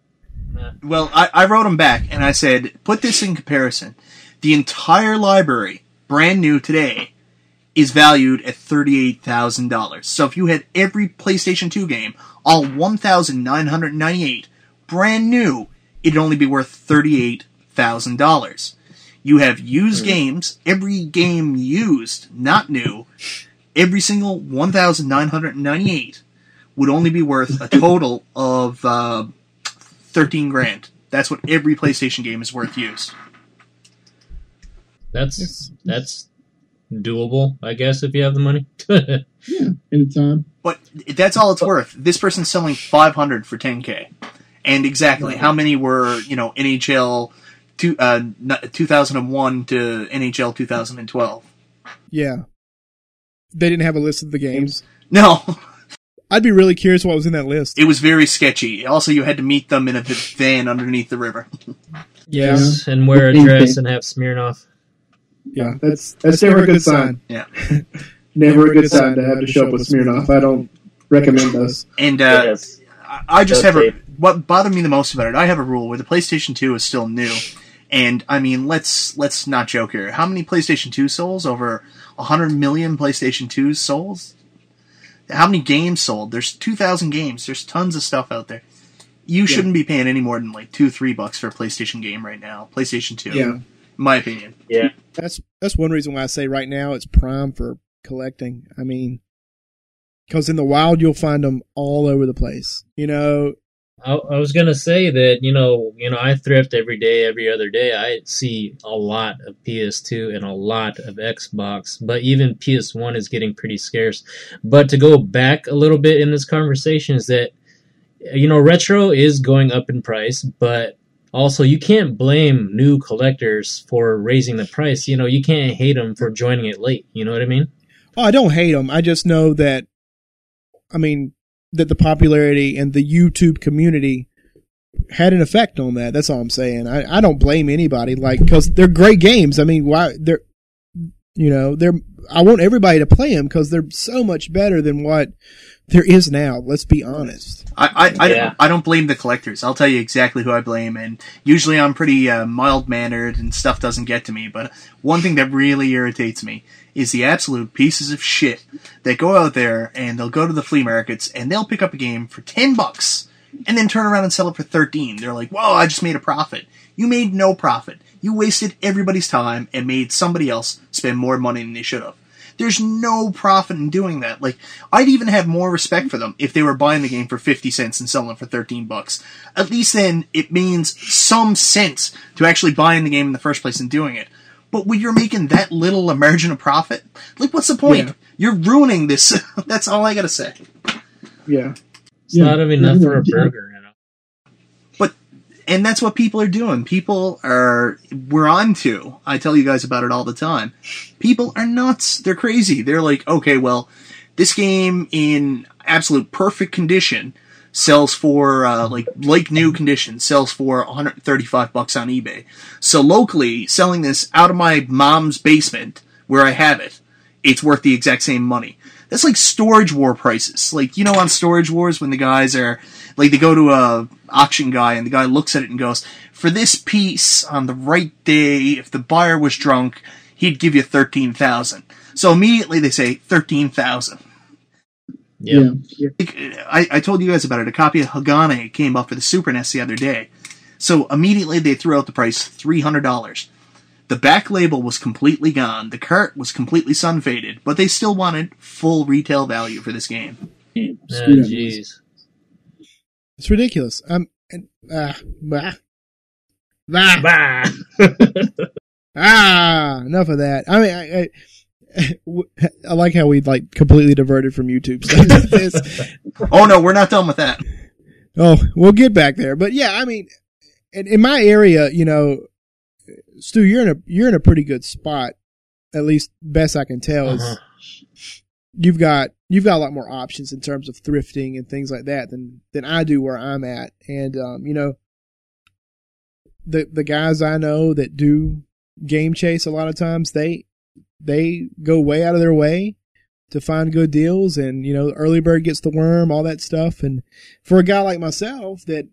B: well, I, I wrote him back, and I said, put this in comparison. The entire library, brand new today, is valued at thirty-eight thousand dollars. So if you had every PlayStation 2 game, all one thousand nine hundred ninety-eight, brand new, it'd only be worth thirty-eight thousand dollars. You have used games, every game used, not new, every single one thousand nine hundred ninety-eight would only be worth a total of uh, thirteen grand. That's what every PlayStation game is worth used.
C: that's that's doable, I guess, if you have the money.
D: Yeah, anytime.
B: But that's all it's worth. This person's selling 500 for 10k. And exactly how many were, you know, NHL two, uh, 2001 to NHL 2012?
A: Yeah. They didn't have a list of the games.
B: No,
A: I'd be really curious what was in that list.
B: it was very sketchy. Also, you had to meet them in a van underneath the river.
C: yes, and wear a dress and have Smirnoff.
A: Yeah, that's that's never a good sign.
B: Yeah.
A: Never a good sign to have to show up with Smirnoff. I don't recommend those.
B: And uh,
D: yes.
B: I- I just
D: Duct
B: have a, what bothered me the most about it. I have a rule where the PlayStation 2 is still new, and I mean, let's let's not joke here. How many PlayStation 2 souls? Over 100 million PlayStation 2 souls. How many games sold? There's 2,000 games. There's tons of stuff out there. You shouldn't be paying any more than like two, three bucks for a PlayStation game right now. PlayStation 2.
A: Yeah.
B: In my opinion.
D: Yeah.
A: That's that's one reason why I say right now it's prime for collecting. I mean, because in the wild you'll find them all over the place. You know,
C: I, I was gonna say that you know you know I thrift every day, every other day. I see a lot of PS2 and a lot of Xbox, but even PS1 is getting pretty scarce. But to go back a little bit in this conversation is that you know retro is going up in price, but also you can't blame new collectors for raising the price. You know you can't hate them for joining it late. You know what I mean?
A: oh, I don't hate them. I just know that, I mean, that the popularity and the YouTube community had an effect on that. That's all I'm saying. I, I don't blame anybody, like, because they're great games. I mean, why they're, you know, they're. I want everybody to play them because they're so much better than what there is now. Let's be honest.
B: I, I, I,
D: Yeah.
B: don't, I don't blame the collectors. I'll tell you exactly who I blame, and usually I'm pretty uh, mild mannered and stuff doesn't get to me. But one thing that really irritates me is the absolute pieces of shit that go out there and they'll go to the flea markets and they'll pick up a game for ten bucks and then turn around and sell it for thirteen. They're like, "Whoa, I just made a profit." You made no profit. You wasted everybody's time and made somebody else spend more money than they should have. There's no profit in doing that. Like, I'd even have more respect for them if they were buying the game for 50 cents and selling it for 13 bucks. At least then it means some sense to actually buying the game in the first place and doing it. But when you're making that little a margin of profit, like, what's the point?
A: Yeah.
B: You're ruining this. That's all I gotta say.
A: Yeah.
C: It's
D: Yeah.
C: not enough for a burger. You know?
B: But and that's what people are doing. People are, we're on to. I tell you guys about it all the time. People are nuts. They're crazy. They're like, okay, well, this game in absolute perfect condition sells for, uh, like, like new condition, sells for 135 bucks on eBay. So locally, selling this out of my mom's basement, where I have it, it's worth the exact same money. That's like storage war prices. Like, you know, on storage wars when the guys are, like, they go to a auction guy and the guy looks at it and goes, for this piece on the right day, if the buyer was drunk, he'd give you 13,000. So immediately they say 13,000.
C: Yep.
D: Yeah.
B: I, I told you guys about it. A copy of Hagane came up for the Super NES the other day. So immediately they threw out the price $300. The back label was completely gone. The cart was completely sun faded, but they still wanted full retail value for this game.
D: yeah. Screw that noise.
C: Jeez.
A: It's ridiculous. Um, and, uh, bah. Bah.
C: Bah.
A: Ah, enough of that. I mean, I, I, I like how we like completely diverted from YouTube stuff this.
B: Oh no, we're not done with that.
A: Oh, we'll get back there. But yeah, I mean, in, in my area, you know, Stu, you're in a you're in a pretty good spot. At least best I can tell is
C: Uh-huh.
A: you've got you've got a lot more options in terms of thrifting and things like that than than I do where I'm at. And um, you know, the the guys I know that do game chase a lot of times they they go way out of their way to find good deals and you know early bird gets the worm all that stuff and for a guy like myself that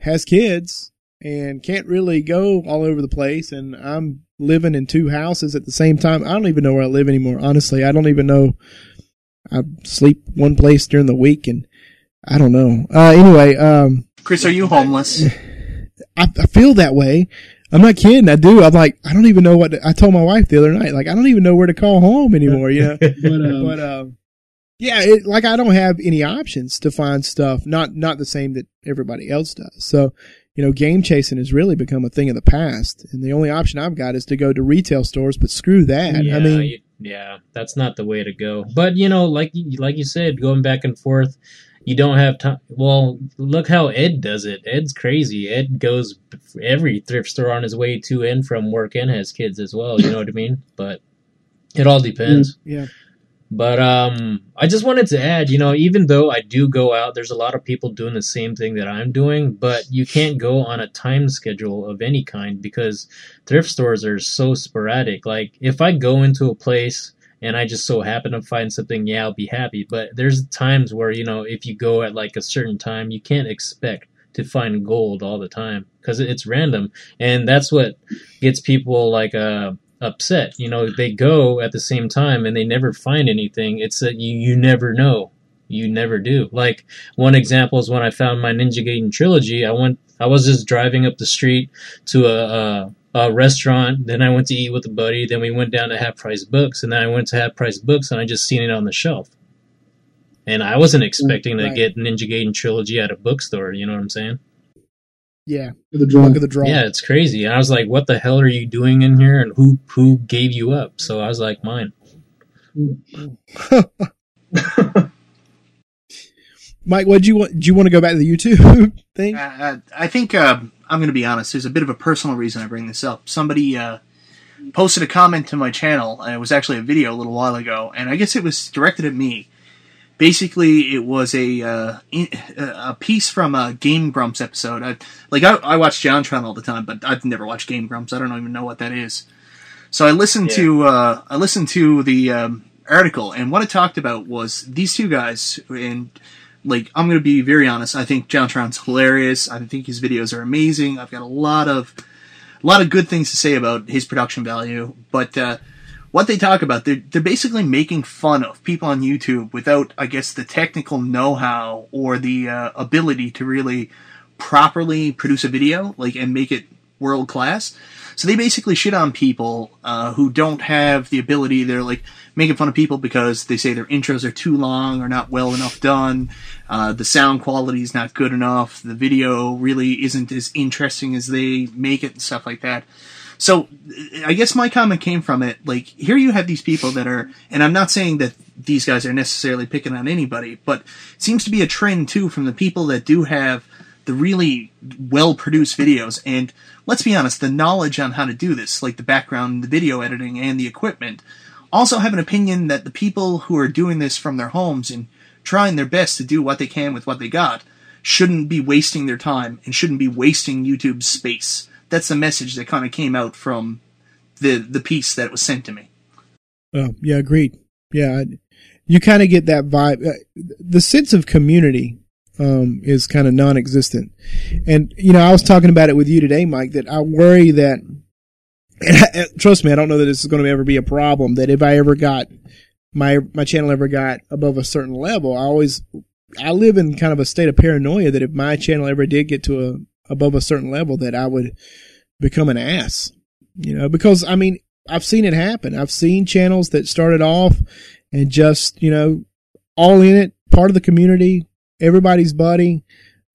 A: has kids and can't really go all over the place and I'm living in two houses at the same time. I don't even know where I live anymore. Honestly, I don't even know. I sleep one place during the week and I don't know. Uh, anyway, um,
B: Chris, are you homeless?
A: I, I feel that way. I'm not kidding. I do. I'm like, I don't even know what to, I told my wife the other night. Like, I don't even know where to call home anymore. You know,
D: But, um,
A: but um, yeah, it, like I don't have any options to find stuff. Not not the same that everybody else does. So, you know, game chasing has really become a thing of the past, and the only option I've got is to go to retail stores. But screw that.
C: Yeah,
A: I mean,
C: yeah, that's not the way to go. But you know, like like you said, going back and forth, you don't have time. Well, look how Ed does it. Ed's crazy. Ed goes every thrift store on his way to and from work and has kids as well. You know what I mean? But it all depends.
A: Yeah.
C: But um, I just wanted to add, you know, even though I do go out, there's a lot of people doing the same thing that I'm doing, but you can't go on a time schedule of any kind because thrift stores are so sporadic. Like if I go into a place and I just so happen to find something, yeah, I'll be happy. But there's times where, you know, if you go at like a certain time, you can't expect to find gold all the time because it's random. And that's what gets people like, uh, upset. You know, they go at the same time and they never find anything. It's that you, you never know. You never do. Like one example is when I found my Ninja Gaiden trilogy. I went, I was just driving up the street to a, a, a restaurant. Then I went to eat with a buddy. Then we went down to Half Price Books, and then I went to Half Price Books, and I just seen it on the shelf. And I wasn't expecting
A: Right.
C: to get Ninja Gaiden trilogy at a bookstore. You know what I'm saying?
A: Yeah.
D: The draw.
A: Look at the draw.
C: Yeah, it's crazy. And I was like, "What the hell are you doing in here?" And who who gave you up? So I was like, "Mine." Mm.
A: Mike, what do you want? Do you want to go back to the YouTube thing?
B: Uh, I think uh, I'm going to be honest. There's a bit of a personal reason I bring this up. Somebody uh, posted a comment to my channel. And it was actually a video a little while ago, and I guess it was directed at me. Basically, it was a uh, in, a piece from a Game Grumps episode. I, like I, I watch JonTron all the time, but I've never watched Game Grumps. I don't even know what that is. So I listened
C: Yeah.
B: to uh, I listened to the um, article, and what it talked about was these two guys, and like I'm going to be very honest. I think John JonTron's hilarious. I think his videos are amazing. I've got a lot of a lot of good things to say about his production value, but uh, what they talk about, they're they're basically making fun of people on YouTube without, I guess, the technical know-how or the uh, ability to really properly produce a video, like and make it world class. So they basically shit on people uh, who don't have the ability. They're like making fun of people because they say their intros are too long or not well enough done. Uh, the sound quality is not good enough. The video really isn't as interesting as they make it and stuff like that. So I guess my comment came from it. Like here you have these people that are, and I'm not saying that these guys are necessarily picking on anybody, but it seems to be a trend too from the people that do have the really well produced videos and let's be honest the knowledge on how to do this like the background the video editing and the equipment also have an opinion that the people who are doing this from their homes and trying their best to do what they can with what they got shouldn't be wasting their time and shouldn't be wasting YouTube's space that's the message that kind of came out from the the piece that was sent to me
A: Oh, yeah, agreed. Yeah, you kind of get that vibe. Uh, The sense of community um, is kind of non-existent, and you know, I was talking about it with you today, Mike. That I worry that, I, trust me, I don't know that this is going to ever be a problem. That if I ever got my my channel ever got above a certain level, I always I live in kind of a state of paranoia that if my channel ever did get to a above a certain level, that I would become an ass. You know, because I mean, I've seen it happen. I've seen channels that started off and just, you know, all in it, part of the community, everybody's buddy,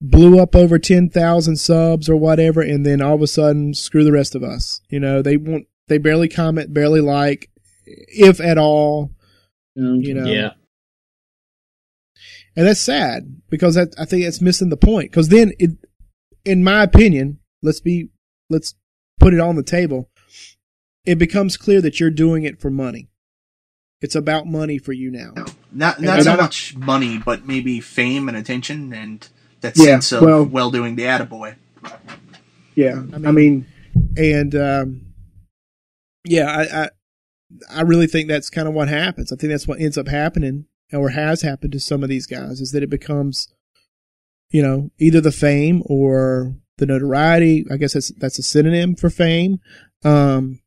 A: blew up over 10,000 subs or whatever, and then all of a sudden, screw the rest of us. You know, they won't, they barely comment, barely like, if at all, you know.
C: Yeah.
A: And that's sad because that, I think that's missing the point. Because then, it, in my opinion, let's be, let's put it on the table. It becomes clear that you're doing it for money. It's about money for you now.
B: Not not
A: I
B: so much money but maybe fame and attention and that
A: Yeah,
B: sense of
A: well-
B: well doing the attaboy
A: Yeah, I mean, and um, yeah, I, I I really think that's kind of what happens. I think that's what ends up happening, or has happened to some of these guys, is that it becomes, you know, either the fame or the notoriety. I guess that's that's a synonym for fame, um,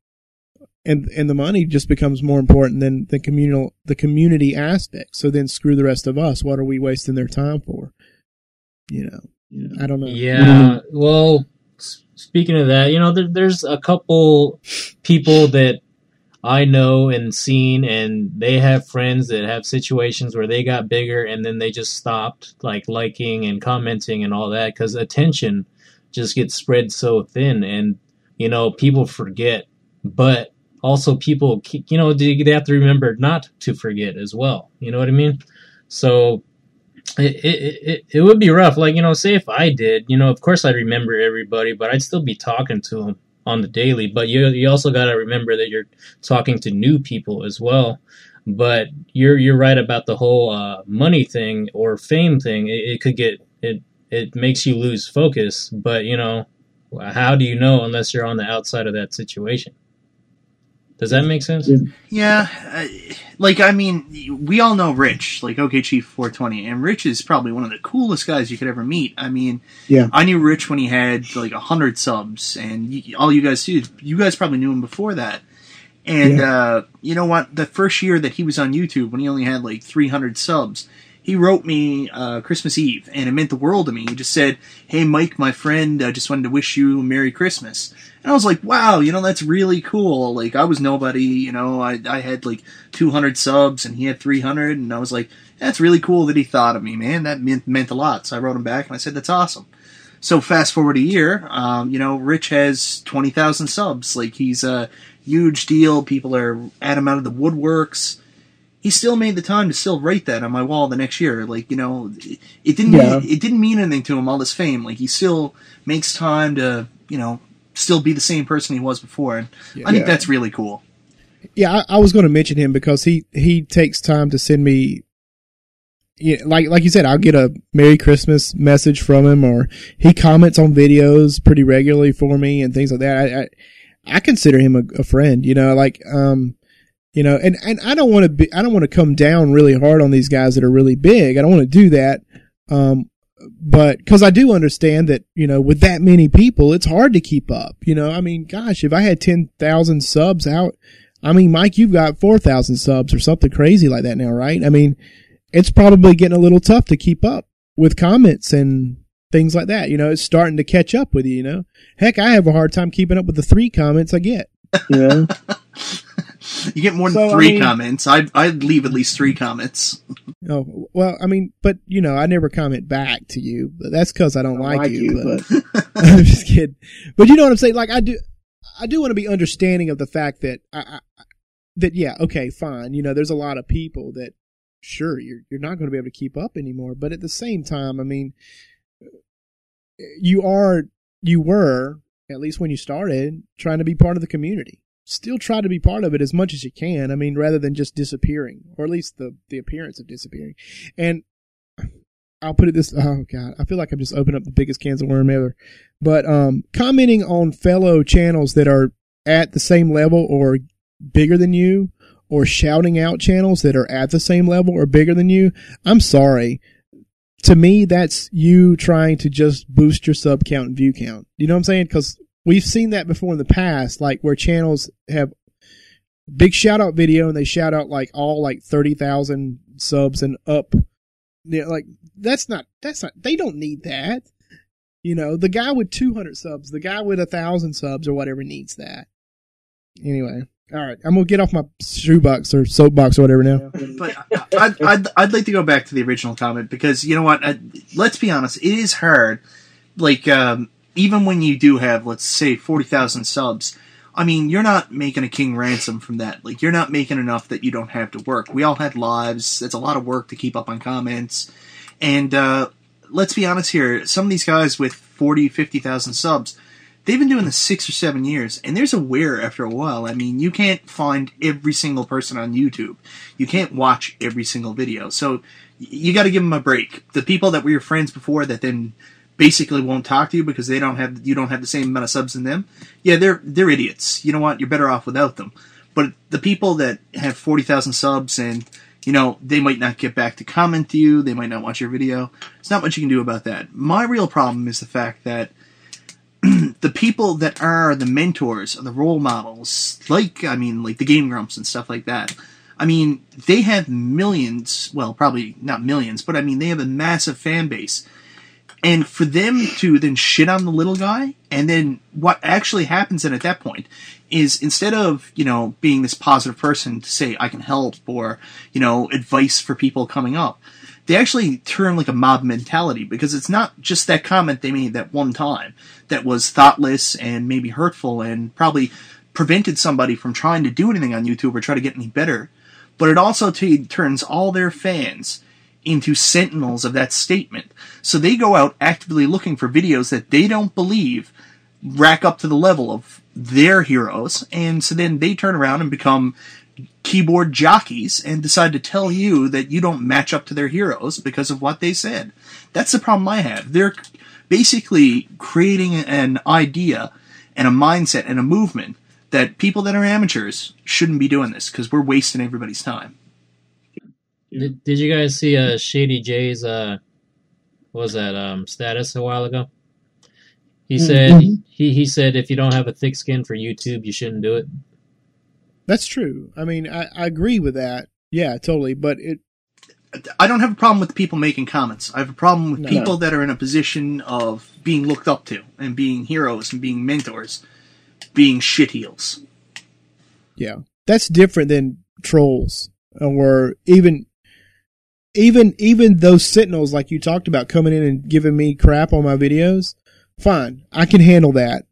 A: and and the money just becomes more important than the communal the community aspect. So then, screw the rest of us. What are we wasting their time for? You know,
D: Yeah.
A: I don't know.
C: Yeah. Well, speaking of that, you know, there, there's a couple people that I know and seen, and they have friends that have situations where they got bigger and then they just stopped, like liking and commenting and all that, because attention just gets spread so thin, and you know, people forget. But also people, you know, they have to remember not to forget as well. You know what I mean? So it, it, it, it would be rough. Like, you know, say if I did, you know, of course I'd remember everybody, but I'd still be talking to them on the daily. But you, you also got to remember that you're talking to new people as well. But you're, you're right about the whole uh, money thing or fame thing. It, it could get, it, it makes you lose focus. But, you know, how do you know unless you're on the outside of that situation? Does that make sense?
B: Yeah, uh, like I mean, we all know Rich, like OK Chief 420, and Rich is probably one of the coolest guys you could ever meet. I mean,
A: yeah,
B: I knew Rich when he had like a hundred subs, and you, all you guys do, you guys probably knew him before that. And yeah. uh, you know what? The first year that he was on YouTube, when he only had like 300 subs, he wrote me uh, Christmas Eve, and it meant the world to me. He just said, "Hey, Mike, my friend, I just wanted to wish you a Merry Christmas." And I was like, wow, you know, that's really cool. Like, I was nobody, you know, I, I had like 200 subs and he had 300. And I was like, that's really cool that he thought of me, man. That meant, meant a lot. So I wrote him back and I said, that's awesome. So fast forward a year, um, you know, Rich has 20,000 subs. Like, he's a huge deal. People are at him out of the woodworks. He still made the time to still write that on my wall the next year. Like, you know, it, it didn't, yeah. mean, it didn't mean anything to him, all this fame. Like, he still makes time to, you know, still be the same person he was before. And yeah. I think that's really cool.
A: Yeah, I, I was going to mention him because he he takes time to send me. Yeah, like like you said, I'll get a Merry Christmas message from him, or he comments on videos pretty regularly for me and things like that. I I, I consider him a, a friend. You know, like um, you know, and and I don't want to be I don't want to come down really hard on these guys that are really big. I don't want to do that. Um, but because I do understand that you know with that many people, it's hard to keep up. You know, I mean, gosh, if I had ten thousand subs out, I mean, Mike, you've got four thousand subs or something crazy like that now, right? I mean, it's probably getting a little tough to keep up with comments and things like that. You know, it's starting to catch up with you. You know, heck, I have a hard time keeping up with the three comments I get.
D: Yeah.
B: you get more than so, three I mean, comments. I'd I'd leave at least three comments.
A: Oh well, I mean, but you know, I never comment back to you. But that's because I don't, I don't like, like, you. you but, but. I'm just kidding. But you know what I'm saying? Like I do, I do want to be understanding of the fact that I, I that yeah, okay, fine. You know, there's a lot of people that sure you're you're not going to be able to keep up anymore. But at the same time, I mean, you are you were at least when you started trying to be part of the community still try to be part of it as much as you can. I mean, rather than just disappearing, or at least the the appearance of disappearing. And I'll put it this. Oh God, I feel like I'm just opening up the biggest cans of worm ever. But um, commenting on fellow channels that are at the same level or bigger than you, or shouting out channels that are at the same level or bigger than you. I'm sorry. To me, that's you trying to just boost your sub count and view count. You know what I'm saying? Because we've seen that before in the past, like where channels have big shout out video and they shout out like all like 30,000 subs and up. Yeah, like that's not, that's not, they don't need that. You know, the guy with 200 subs, the guy with a thousand subs or whatever needs that. Anyway. All right, I'm gonna get off my shoebox or soapbox or whatever now.
B: But I'd, I'd, I'd like to go back to the original comment because you know what? I, let's be honest, it is hard. Like um, even when you do have, let's say, 40,000 subs, I mean, you're not making a king ransom from that. Like, you're not making enough that you don't have to work. We all had lives. It's a lot of work to keep up on comments. And, uh, let's be honest here. Some of these guys with 40, 50,000 subs, they've been doing this six or seven years, and there's a wear after a while. I mean, you can't find every single person on YouTube. You can't watch every single video. So, you got to give them a break. The people that were your friends before that then basically won't talk to you because they don't have you don't have the same amount of subs in them. Yeah, they're they're idiots. You know what? You're better off without them. But the people that have forty thousand subs and you know they might not get back to comment to you, they might not watch your video. There's not much you can do about that. My real problem is the fact that the people that are the mentors or the role models, like I mean, like the Game Grumps and stuff like that. I mean, they have millions. Well, probably not millions, but I mean, they have a massive fan base and for them to then shit on the little guy, and then what actually happens then at that point is instead of, you know, being this positive person to say, I can help, or, you know, advice for people coming up, they actually turn like a mob mentality because it's not just that comment they made that one time that was thoughtless and maybe hurtful and probably prevented somebody from trying to do anything on YouTube or try to get any better, but it also t- turns all their fans into sentinels of that statement. So they go out actively looking for videos that they don't believe rack up to the level of their heroes, and so then they turn around and become keyboard jockeys and decide to tell you that you don't match up to their heroes because of what they said. That's the problem I have. They're basically creating an idea and a mindset and a movement that people that are amateurs shouldn't be doing this because we're wasting everybody's time.
C: Did, did you guys see uh, Shady J's uh, what was that um, status a while ago? He said
D: Mhm.
C: he, he said if you don't have a thick skin for YouTube, you shouldn't do it.
A: That's true. I mean, I, I agree with that. Yeah, totally. But it,
B: I don't have a problem with people making comments. I have a problem with
A: No.
B: people that are in a position of being looked up to and being heroes and being mentors, being shit heels.
A: yeah, that's different than trolls or even, even, even those sentinels like you talked about coming in and giving me crap on my videos. Fine, I can handle that.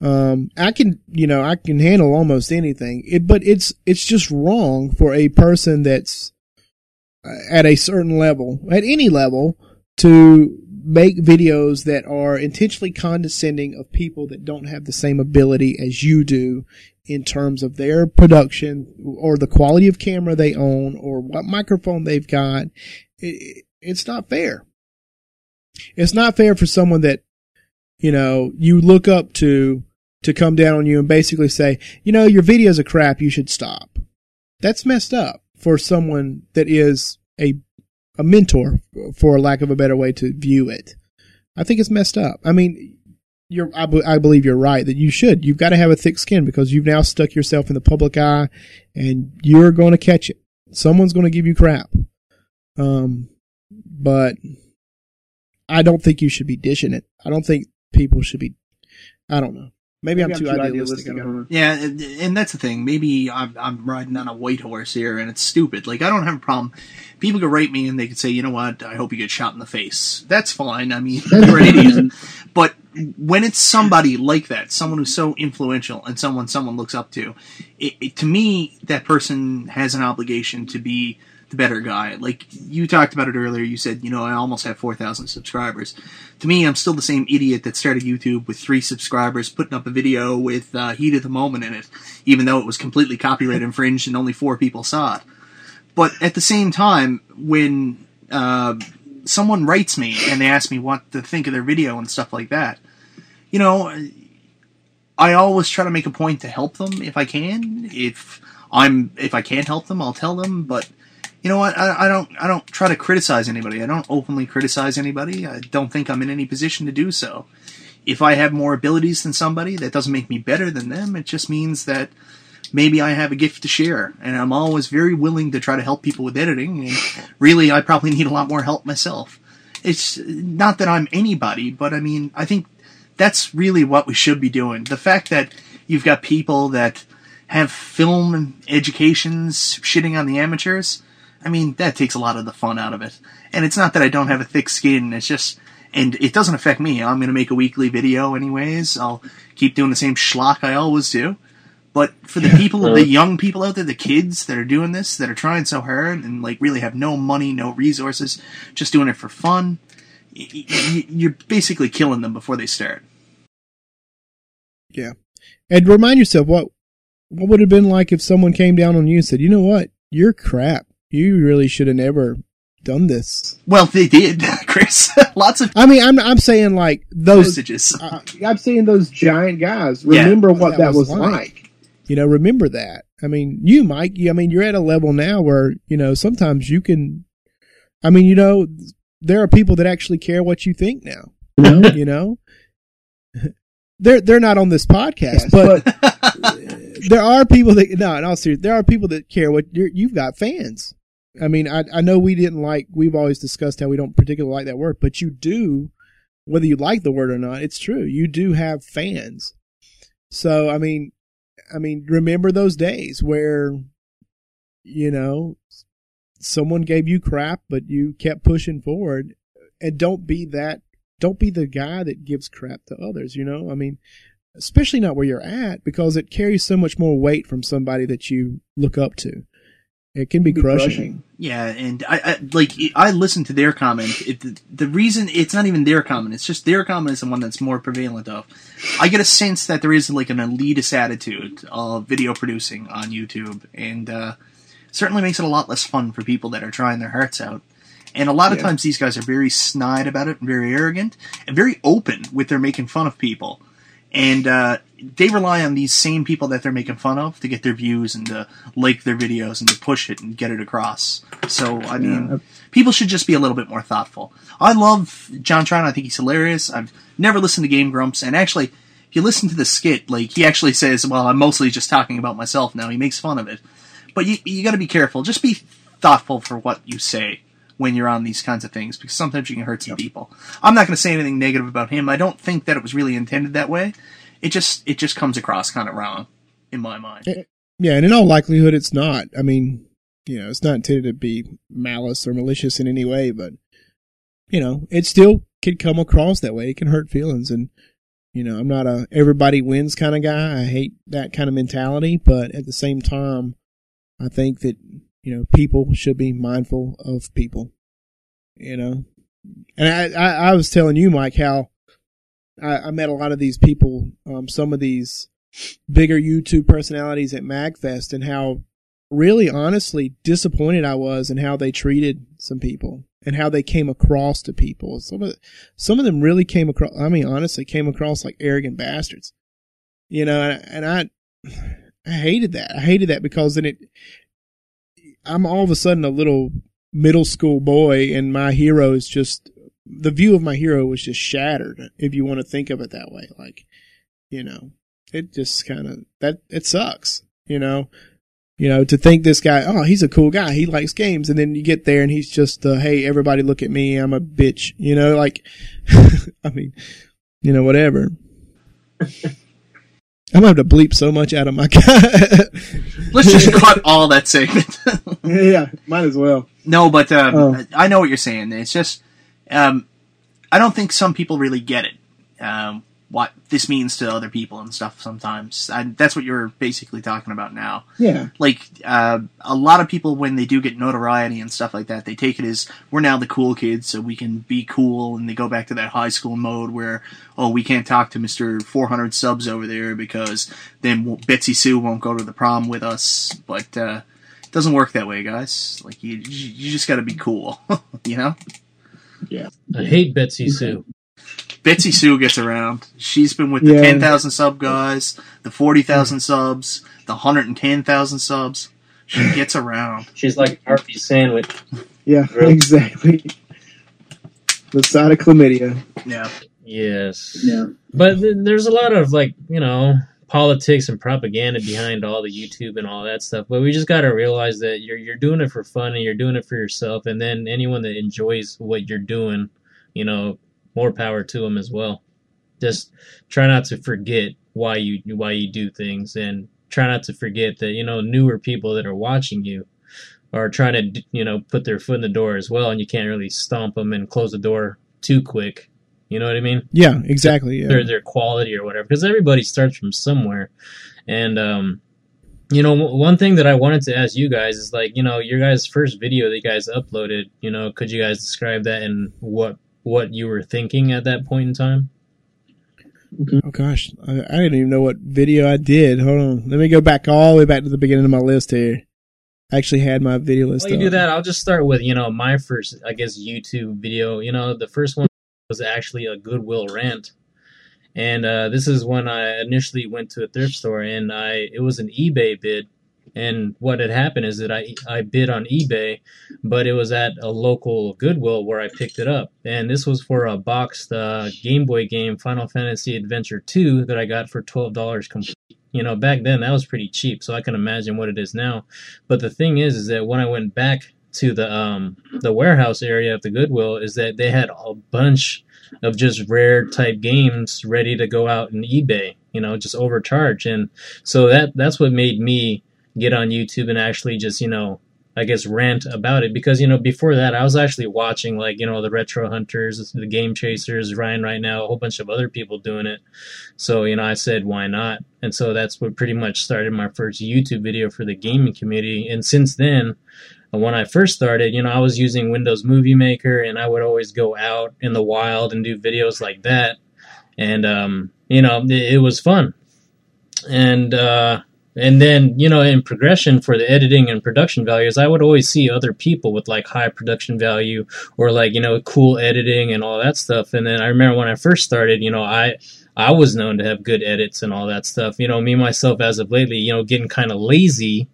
A: Um, I can, you know, I can handle almost anything. It, but it's, it's just wrong for a person that's uh, at a certain level, at any level, to make videos that are intentionally condescending of people that don't have the same ability as you do in terms of their production or the quality of camera they own or what microphone they've got. It, it's not fair. It's not fair for someone that, you know, you look up to to come down on you and basically say, you know, your videos are crap, you should stop. That's messed up for someone that is a a mentor, for lack of a better way to view it. I think it's messed up. I mean, you're, I, be- I believe you're right that you should. You've got to have a thick skin because you've now stuck yourself in the public eye and you're going to catch it. Someone's going to give you crap. Um, but I don't think you should be dishing it. I don't think people should be, I don't know. Maybe, I'm, too idealistic. I don't know.
B: Yeah, and, and that's the thing. Maybe I'm, I'm riding on a white horse here, and it's stupid. Like I don't have a problem. People could write me and they could say, you know what? I hope you get shot in the face. That's fine. I mean, you're an idiot. But when it's somebody like that, someone who's so influential and someone someone looks up to, it, it, to me, that person has an obligation to be the better guy. Like you talked about it earlier. You said, you know, I almost have four thousand subscribers. To me, I'm still the same idiot that started YouTube with three subscribers, putting up a video with uh, "Heat of the Moment" in it, even though it was completely copyright infringed and only four people saw it. But at the same time, when uh, someone writes me and they ask me what to think of their video and stuff like that, you know, I always try to make a point to help them if I can. If I'm if I can't help them, I'll tell them. But you know what? I, I don't I don't try to criticize anybody. I don't openly criticize anybody. I don't think I'm in any position to do so. If I have more abilities than somebody, that doesn't make me better than them. It just means that maybe I have a gift to share, and I'm always very willing to try to help people with editing. And really, I probably need a lot more help myself. It's not that I'm anybody, but I mean, I think that's really what we should be doing. The fact that you've got people that have film educations shitting on the amateurs, I mean, that takes a lot of the fun out of it. And it's not that I don't have a thick skin, it's just, and it doesn't affect me. I'm going to make a weekly video anyways. I'll keep doing the same schlock I always do. But for the people, the young people out there, the kids that are doing this, that are trying so hard and like really have no money, no resources, just doing it for fun, y- y- you're basically killing them before they start.
A: Yeah, and remind yourself what what would have been like if someone came down on you and said, "You know what? You're crap. You really should have never done this."
B: Well, they did, Chris. Lots of
A: I mean, I'm I'm saying like those.
B: messages.
A: Uh,
D: I'm saying those giant guys.
B: Yeah.
D: Remember
A: What
D: what
A: that
D: that
A: was
D: was
A: like.
D: like.
A: you know, remember that. I mean, you, Mike. You, I mean, you're at a level now where you know sometimes you can. I mean, you know, there are people that actually care what you think now.
D: You know?
A: You know, they're they're not on this podcast,
D: Yes,
A: but there are people that no, in all seriousness, there are people that care what you're, you've got fans. I mean, I I know we didn't like. We've always discussed how we don't particularly like that word, but you do, whether you like the word or not. It's true. You do have fans. So I mean, I mean, remember those days where, you know, someone gave you crap, but you kept pushing forward, and don't be that. Don't be the guy that gives crap to others. You know, I mean, especially not where you're at, because it carries so much more weight from somebody that you look up to. It can be,
D: Be
A: crushing.
D: crushing.
B: Yeah, and I, I like I listened to their comment. It, the, the reason it's not even their comment; it's just their comment is the one that's more prevalent of. I get a sense that there is like an elitist attitude of video producing on YouTube, and uh, certainly makes it a lot less fun for people that are trying their hearts out. And a lot of
D: Yeah.
B: times these guys are very snide about it, and very arrogant, and very open with their making fun of people. And uh, they rely on these same people that they're making fun of to get their views and to like their videos and to push it and get it across. So I mean,
D: Yeah.
B: people should just be a little bit more thoughtful. I love JonTron. I think he's hilarious. I've never listened to Game Grumps, and actually, if you listen to the skit, like he actually says, "Well, I'm mostly just talking about myself now." He makes fun of it, but you you got to be careful. Just be thoughtful for what you say when you're on these kinds of things, because sometimes you can hurt some people. I'm not going to say anything negative about him. I don't think that it was really intended that way. It just it just comes across kind of wrong in my mind.
A: Eh, yeah, and in all likelihood, it's not. I mean, you know, it's not intended to be malice or malicious in any way, but you know, it still can come across that way. It can hurt feelings, and you know, I'm not a everybody wins kind of guy. I hate that kind of mentality, but at the same time, I think that you know people should be mindful of people. You know, and I I, I was telling you, Mike, how I, I met a lot of these people. Um, some of these bigger YouTube personalities at MagFest and how really honestly disappointed I was in how they treated some people and how they came across to people. Some of some of them really came across I mean honestly came across like arrogant bastards. You know, and, and I I hated that. I hated that because then it I'm all of a sudden a little middle school boy and my hero is just the view of my hero was just shattered if you want to think of it that way. Like you know it just kind of that it sucks you know? You know to think this guy oh he's a cool guy he likes games and then you get there and he's just uh, hey everybody look at me i'm a bitch you know? Like i mean you know whatever i'm gonna have to bleep so much out of my
B: Let's just cut all that segment.
D: yeah, might as well.
B: No, but um,
D: Oh.
B: I know what you're saying. It's just um, I don't think some people really get it. Um, what this means to other people and stuff. Sometimes I, that's what you're basically talking about now.
D: Yeah,
B: Like uh, a lot of people, when they do get notoriety and stuff like that, they take it as we're now the cool kids, so we can be cool, and they go back to that high school mode where oh we can't talk to Mister 400 subs over there because then Betsy Sue won't go to the prom with us. But uh, it doesn't work that way, guys. Like you, you just got to be cool, you know. Yeah.
C: I hate Betsy Sue.
B: Betsy Sue gets around. She's been with the
D: Yeah.
B: 10,000 sub guys, the 40,000 subs, the 110,000 subs. She gets around.
C: She's like Arby's sandwich.
D: yeah,
C: Really?
D: exactly. The side of chlamydia.
B: Yeah.
C: Yes.
D: Yeah.
C: But th- there's a lot of like, you know, politics and propaganda behind all the YouTube and all that stuff. But we just got to realize that you're you're doing it for fun and you're doing it for yourself. And then anyone that enjoys what you're doing, you know, more power to them as well. Just try not to forget why you why you do things and try not to forget that you know newer people that are watching you are trying to you know put their foot in the door as well and you can't really stomp them and close the door too quick. You know what i mean?
A: Yeah exactly yeah.
C: Their their quality or whatever because everybody starts from somewhere. And um you know one thing that i wanted to ask you guys is like you know your guys first video that you guys uploaded you know could you guys describe that and what what you were thinking at that point in time
A: Oh gosh, I, I didn't even know what video I did. Hold on, let me go back all the way back to the beginning of my list here. I actually had my video list.
C: While you
A: up.
C: do that, I'll just start with you know my first, I guess, YouTube video. You know, the first one was actually a Goodwill rant, and uh, this is when I initially went to a thrift store, and I it was an eBay bid, and what had happened is that I I bid on eBay, but it was at a local Goodwill where I picked it up, and this was for a boxed uh, Game Boy game Final Fantasy Adventure two that I got for twelve dollars complete. You know, back then that was pretty cheap, so I can imagine what it is now. But the thing is, is that when I went back to the um the warehouse area of the Goodwill, is that they had a bunch of just rare type games ready to go out in eBay. You know, just overcharge, and so that that's what made me get on YouTube and actually just you know I guess, rant about it because, you know, before that, I was actually watching, like, you know, the Retro Hunters, the Game Chasers, Ryan right now, a whole bunch of other people doing it. So, you know, I said, why not? And so that's what pretty much started my first YouTube video for the gaming community. And since then, when I first started, you know, I was using Windows Movie Maker and I would always go out in the wild and do videos like that. And, um, you know, it, it was fun. And, uh, and then, you know, in progression for the editing and production values, I would always see other people with like high production value or like, you know, cool editing and all that stuff. And then I remember when I first started, you know, I, I was known to have good edits and all that stuff. You know, me myself as of lately, you know, getting kind of lazy,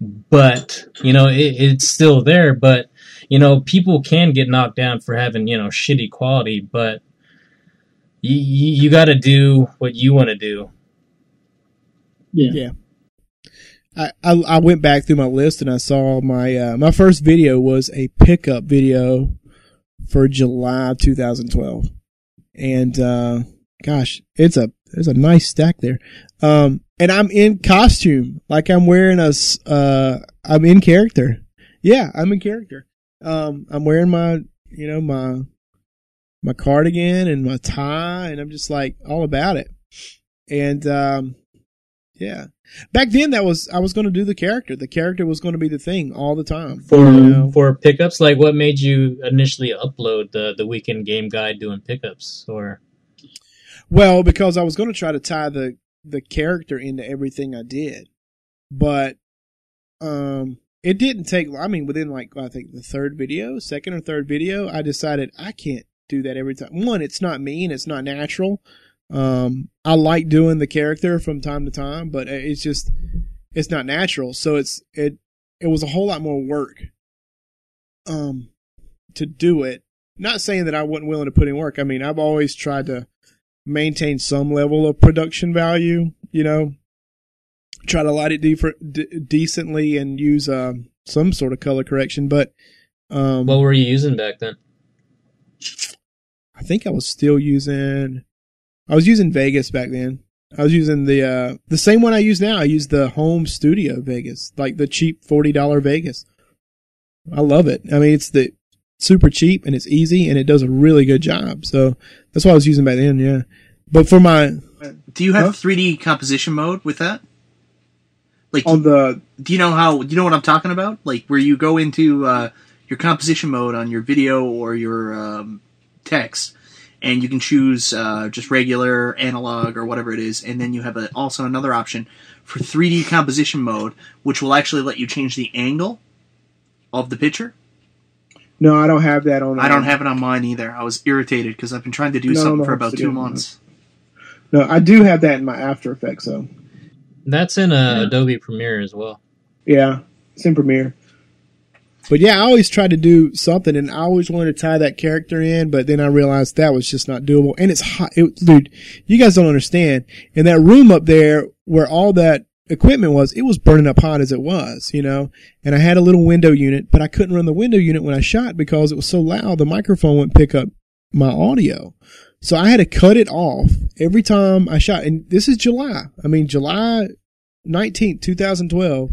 C: but you know, it, it's still there. But you know, people can get knocked down for having you know shitty quality, but you you, you got to do what you want to do.
A: Yeah. yeah. I, I, went back through my list and I saw my uh, my first video was a pickup video for July 2012, and uh, gosh, it's a there's a nice stack there. Um, and I'm in costume, like I'm wearing a uh, I'm in character. Yeah, I'm in character. Um, I'm wearing my you know my my cardigan and my tie, and I'm just like all about it. And um, yeah. Back then, that was I was going to do the character. The character was going to be the thing all the time
C: for you know? for pickups. Like, what made you initially upload the the weekend game guide doing pickups? Or
A: well, because I was going to try to tie the the character into everything I did, but um, it didn't take. I mean, within like I think the third video, second or third video, I decided I can't do that every time. One, it's not me and it's not natural. Um, I like doing the character from time to time, but it's just it's not natural. So it's it it was a whole lot more work um to do it. Not saying that I wasn't willing to put in work. I mean, I've always tried to maintain some level of production value, you know, try to light it de- de- decently and use um, some sort of color correction, but um,
C: what were you using back then?
A: I think I was still using I was using Vegas back then. I was using the uh, the same one I use now. I use the home studio Vegas, like the cheap forty dollar Vegas. I love it. I mean, it's the super cheap and it's easy and it does a really good job. So that's what I was using back then. Yeah, but for my,
B: do you have three huh? D composition mode with that?
D: Like on the,
B: do you know how? Do you know what I'm talking about? Like where you go into uh, your composition mode on your video or your um, text and you can choose uh, just regular analog or whatever it is, and then you have a, also another option for 3D composition mode, which will actually let you change the angle of the picture.
D: No, I don't have that on.
B: I don't have it on mine either. I was irritated because I've been trying to do no, something for about two months.
D: No, I do have that in my After Effects though.
C: That's in uh, yeah. Adobe Premiere as well.
D: Yeah, it's in Premiere.
A: But yeah, I always tried to do something, and I always wanted to tie that character in, but then I realized that was just not doable. And it's hot, it, dude. You guys don't understand. In that room up there, where all that equipment was, it was burning up hot as it was, you know. And I had a little window unit, but I couldn't run the window unit when I shot because it was so loud. The microphone wouldn't pick up my audio. So I had to cut it off every time I shot. And this is July. I mean, July 19th, 2012.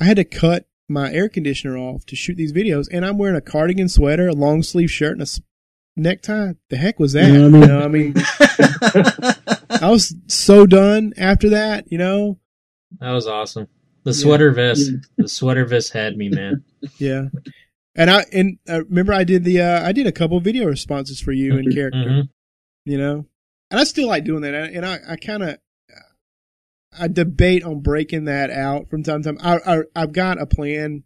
A: I had to cut my air conditioner off to shoot these videos, and I'm wearing a cardigan sweater, a long sleeve shirt, and a necktie. The heck was that? You know, I mean, I was so done after that. You know,
C: that was awesome. The sweater yeah. vest, yeah. the sweater vest had me, man.
A: Yeah, and I and uh, remember I did the uh, I did a couple video responses for you in mm-hmm. character. Mm-hmm. You know, and I still like doing that, and I I kind of I debate on breaking that out from time to time. I, I have got a plan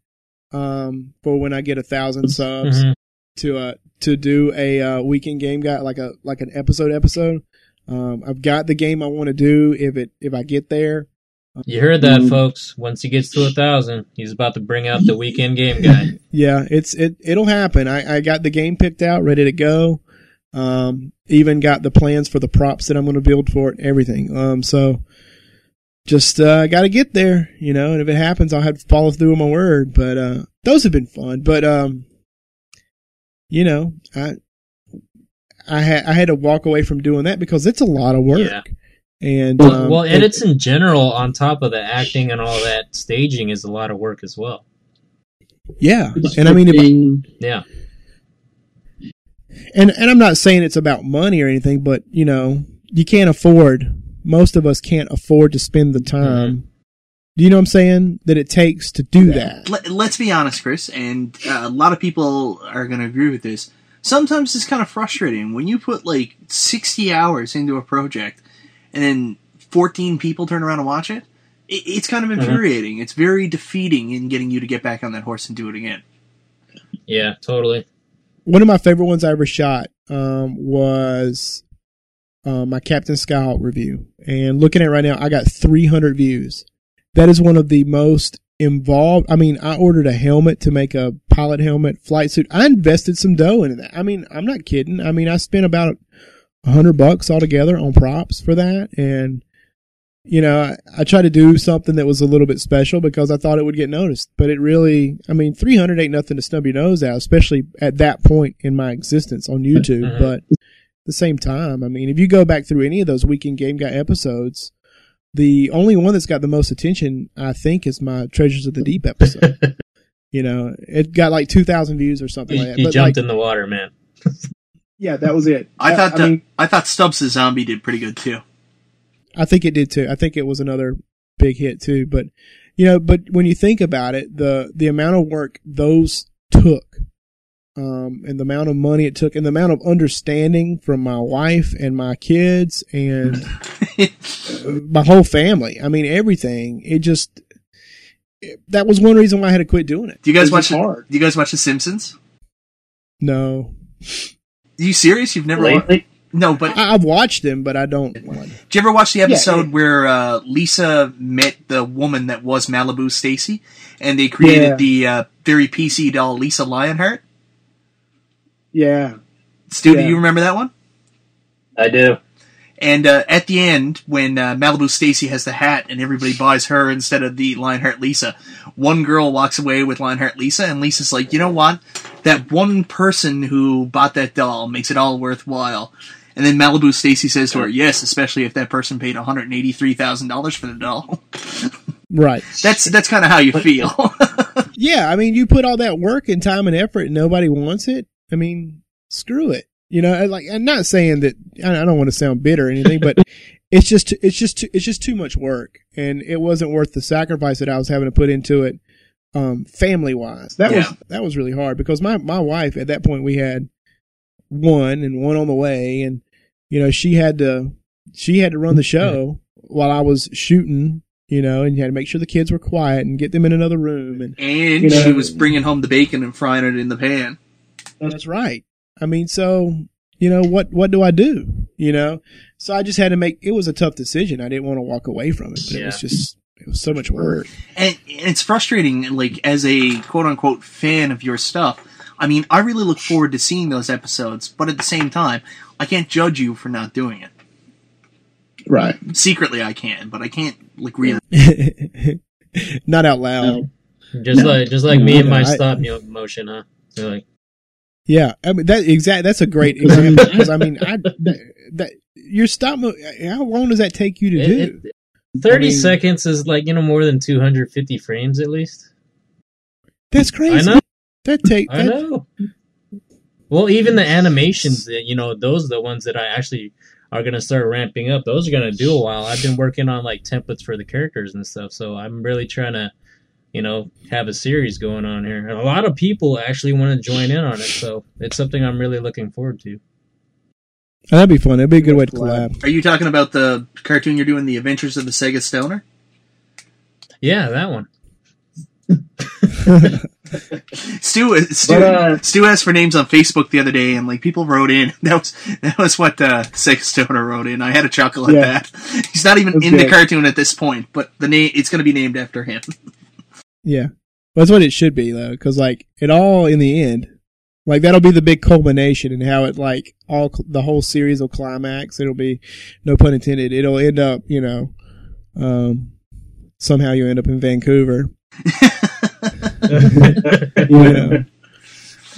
A: um for when I get a thousand subs mm-hmm. to uh to do a uh, weekend game guy like a like an episode episode. Um, I've got the game I want to do if it if I get there.
C: You heard that, um, folks. Once he gets to a thousand, he's about to bring out the weekend game guy.
A: yeah, it's it it'll happen. I I got the game picked out, ready to go. Um, even got the plans for the props that I'm going to build for it, everything. Um, so just uh, got to get there, you know. And if it happens, I'll have to follow through on my word. But uh, those have been fun. But um, you know, I I had I had to walk away from doing that because it's a lot of work. Yeah. And
C: um, well, edits in general, on top of the acting and all that, staging is a lot of work as well.
A: Yeah, and I mean, if,
E: Scripting.
C: Yeah.
A: and and I'm not saying it's about money or anything, but you know, you can't afford. Most of us can't afford to spend the time. Do you know what I'm saying? That it takes to do that.
B: Let, let's be honest, Chris, and uh, a lot of people are going to agree with this. Sometimes it's kind of frustrating when you put like 60 hours into a project and then 14 people turn around and watch it. it it's kind of infuriating. It's very defeating in getting you to get back on that horse and do it again.
C: Yeah, totally.
A: One of my favorite ones I ever shot um, was uh, my Captain Skyhawk review, and looking at it right now, I got 300 views. That is one of the most involved. I mean, I ordered a helmet to make a pilot helmet, flight suit. I invested some dough into that. I mean, I'm not kidding. I mean, I spent about a hundred bucks altogether on props for that, and you know, I, I tried to do something that was a little bit special because I thought it would get noticed. But it really, I mean, 300 ain't nothing to snub your nose at, especially at that point in my existence on YouTube.
C: Mhm.
A: But the same time, I mean, if you go back through any of those Weekend Game Guy episodes, the only one that's got the most attention, I think, is my Treasures of the Deep episode. you know, it got like 2,000 views or something
C: He,
A: like that.
C: he
A: But
C: jumped
A: like,
C: in the water, man.
D: Yeah, that was it.
B: I thought
D: I
B: that,
D: mean,
B: I thought Stubbs the Zombie did pretty good too.
A: I think it did too. I think it was another big hit too. But you know, but when you think about it, the the amount of work those took, um, and the amount of money it took, and the amount of understanding from my wife and my kids and my whole family. I mean, everything. It just it- that was one reason why I had to quit doing it.
B: Do you guys
D: It was
B: watch?
D: hard.
B: Do you guys watch The Simpsons?
A: No,
B: Are you serious? You've never? Wa-
E: Lately,
B: no, but
A: I, I've watched them, but I don't.
B: Did you ever watch the episode
D: yeah.
B: where uh, Lisa met the woman that was Malibu Stacy, and they created
D: Yeah.
B: the uh, very PC doll Lisa Lionheart?
D: Yeah,
B: Stu, do you remember that one?
E: I do.
B: And uh, at the end, when uh, Malibu Stacy has the hat and everybody buys her instead of the Lionheart Lisa, one girl walks away with Lionheart Lisa, and Lisa's like, you know what? That one person who bought that doll makes it all worthwhile. And then Malibu Stacy says to her, yes, especially if that person paid $183,000 for the doll.
A: Right.
B: that's that's kind of how you feel.
A: Yeah, I mean, you put all that work and time and effort, and nobody wants it. I mean, screw it. You know, and like I'm not saying that I I don't want to sound bitter or anything, but it's just it's just too, it's just too much work, and it wasn't worth the sacrifice that I was having to put into it, um, family wise. That was that was really hard because my my wife at that point we had one and one on the way, and you know she had to she had to run the show while I was shooting. You know, and you had to make sure the kids were quiet and get them in another room, and
B: and
D: You know-
B: she was bringing home the bacon and frying it in the pan.
A: That's right. I mean, so you know what? What do I do? You know, so I just had to make. It was a tough decision. I didn't want to walk away from it. But It was just it was so much work.
B: And and it's frustrating, like as a quote unquote fan of your stuff. I mean, I really look forward to seeing those episodes, but at the same time, I can't judge you for not doing it.
D: right.
B: Secretly, I can, but I can't like really.
A: Not out loud.
E: No.
C: Just
D: No.
C: like just like me and my
A: I-
C: stop motion, huh? You're like,
A: Yeah, I mean that exact. That's a great example because I mean, I that, that your stop. How long does that take you to
C: it-
A: do?
C: it- thirty
A: I mean-
C: seconds is like you know more than two hundred fifty frames at least.
A: That's crazy.
C: I know.
A: That take.
C: I know. Well, even the animations, that you know, those are the ones that I actually are gonna start ramping up. Those are gonna do a while. I've been working on like templates for the characters and stuff, so I'm really trying to, you know, have a series going on here. And a lot of people actually want to join in on it, so it's something I'm really looking forward to.
A: That'd be fun. That'd be a good way to collab.
B: Are you talking about the cartoon you're doing, The Adventures of the Sega Stoner?
C: Yeah, that one.
B: Stu, Stu,
E: But, uh,
B: Stu asked for names on Facebook the other day, and like people wrote in. That was that was what uh, Sega Stoner wrote in. I had a chuckle at
D: Yeah.
B: that. He's not even
D: That's
B: in the cartoon at this point, but the name it's going to be named after him.
A: Yeah, that's what it should be though, because like it all in the end, like that'll be the big culmination and how it like all the whole series will climax. It'll be no pun intended. It'll end up, you know, um, somehow you end up in Vancouver.
D: Yeah.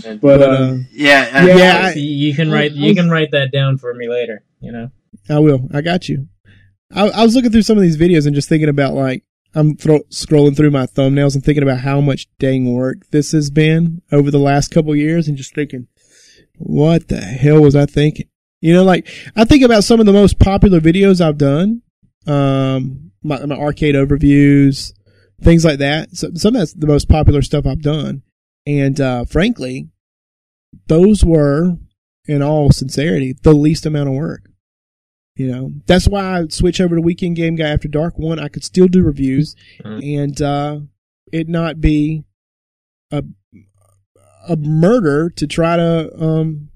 A: But
D: But
A: uh,
B: Yeah, uh,
D: Yeah.
A: yeah, I,
C: you you can write you can write that down for me later. You know.
A: I will. I got you. I, I was looking through some of these videos and just thinking about like I'm thro- scrolling through my thumbnails and thinking about how much dang work this has been over the last couple years, and just thinking, what the hell was I thinking? You know, like I think about some of the most popular videos I've done, um, my, my arcade overviews, things like that. So, some of that's the most popular stuff I've done, and uh, frankly, those were, in all sincerity, the least amount of work. You know, that's why I switch over to Weekend Game Guy after dark. One, I could still do reviews
C: Mhm.
A: and uh, it not be a a murder to try to um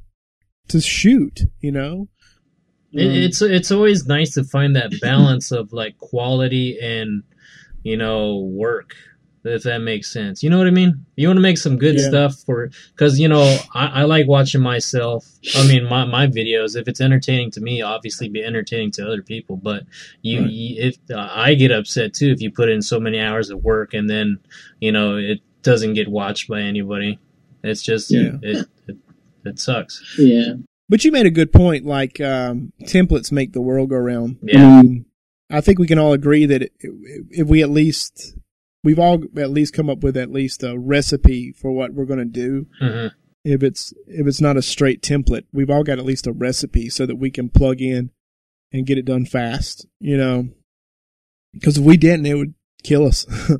A: to shoot. You know,
C: It,
A: Um,
C: it's it's always nice to find that balance of like quality and you know work if that makes sense you know what i mean you want to make some good
A: Yeah.
C: stuff for because you know I, I like watching myself i mean my, my videos if it's entertaining to me obviously be entertaining to other people but you,
A: Right.
C: you if uh, i get upset too if you put in so many hours of work and then you know it doesn't get watched by anybody it's just
A: Yeah.
C: it, it it sucks
E: Yeah.
A: but you made a good point. Like um, templates make the world go round.
C: Yeah.
A: I, I think we can all agree that if we at least we've all at least come up with at least a recipe for what we're going to do.
C: hmm
A: if it's if it's not a straight template, we've all got at least a recipe so that we can plug in and get it done fast. You know, because if we didn't, it would kill us.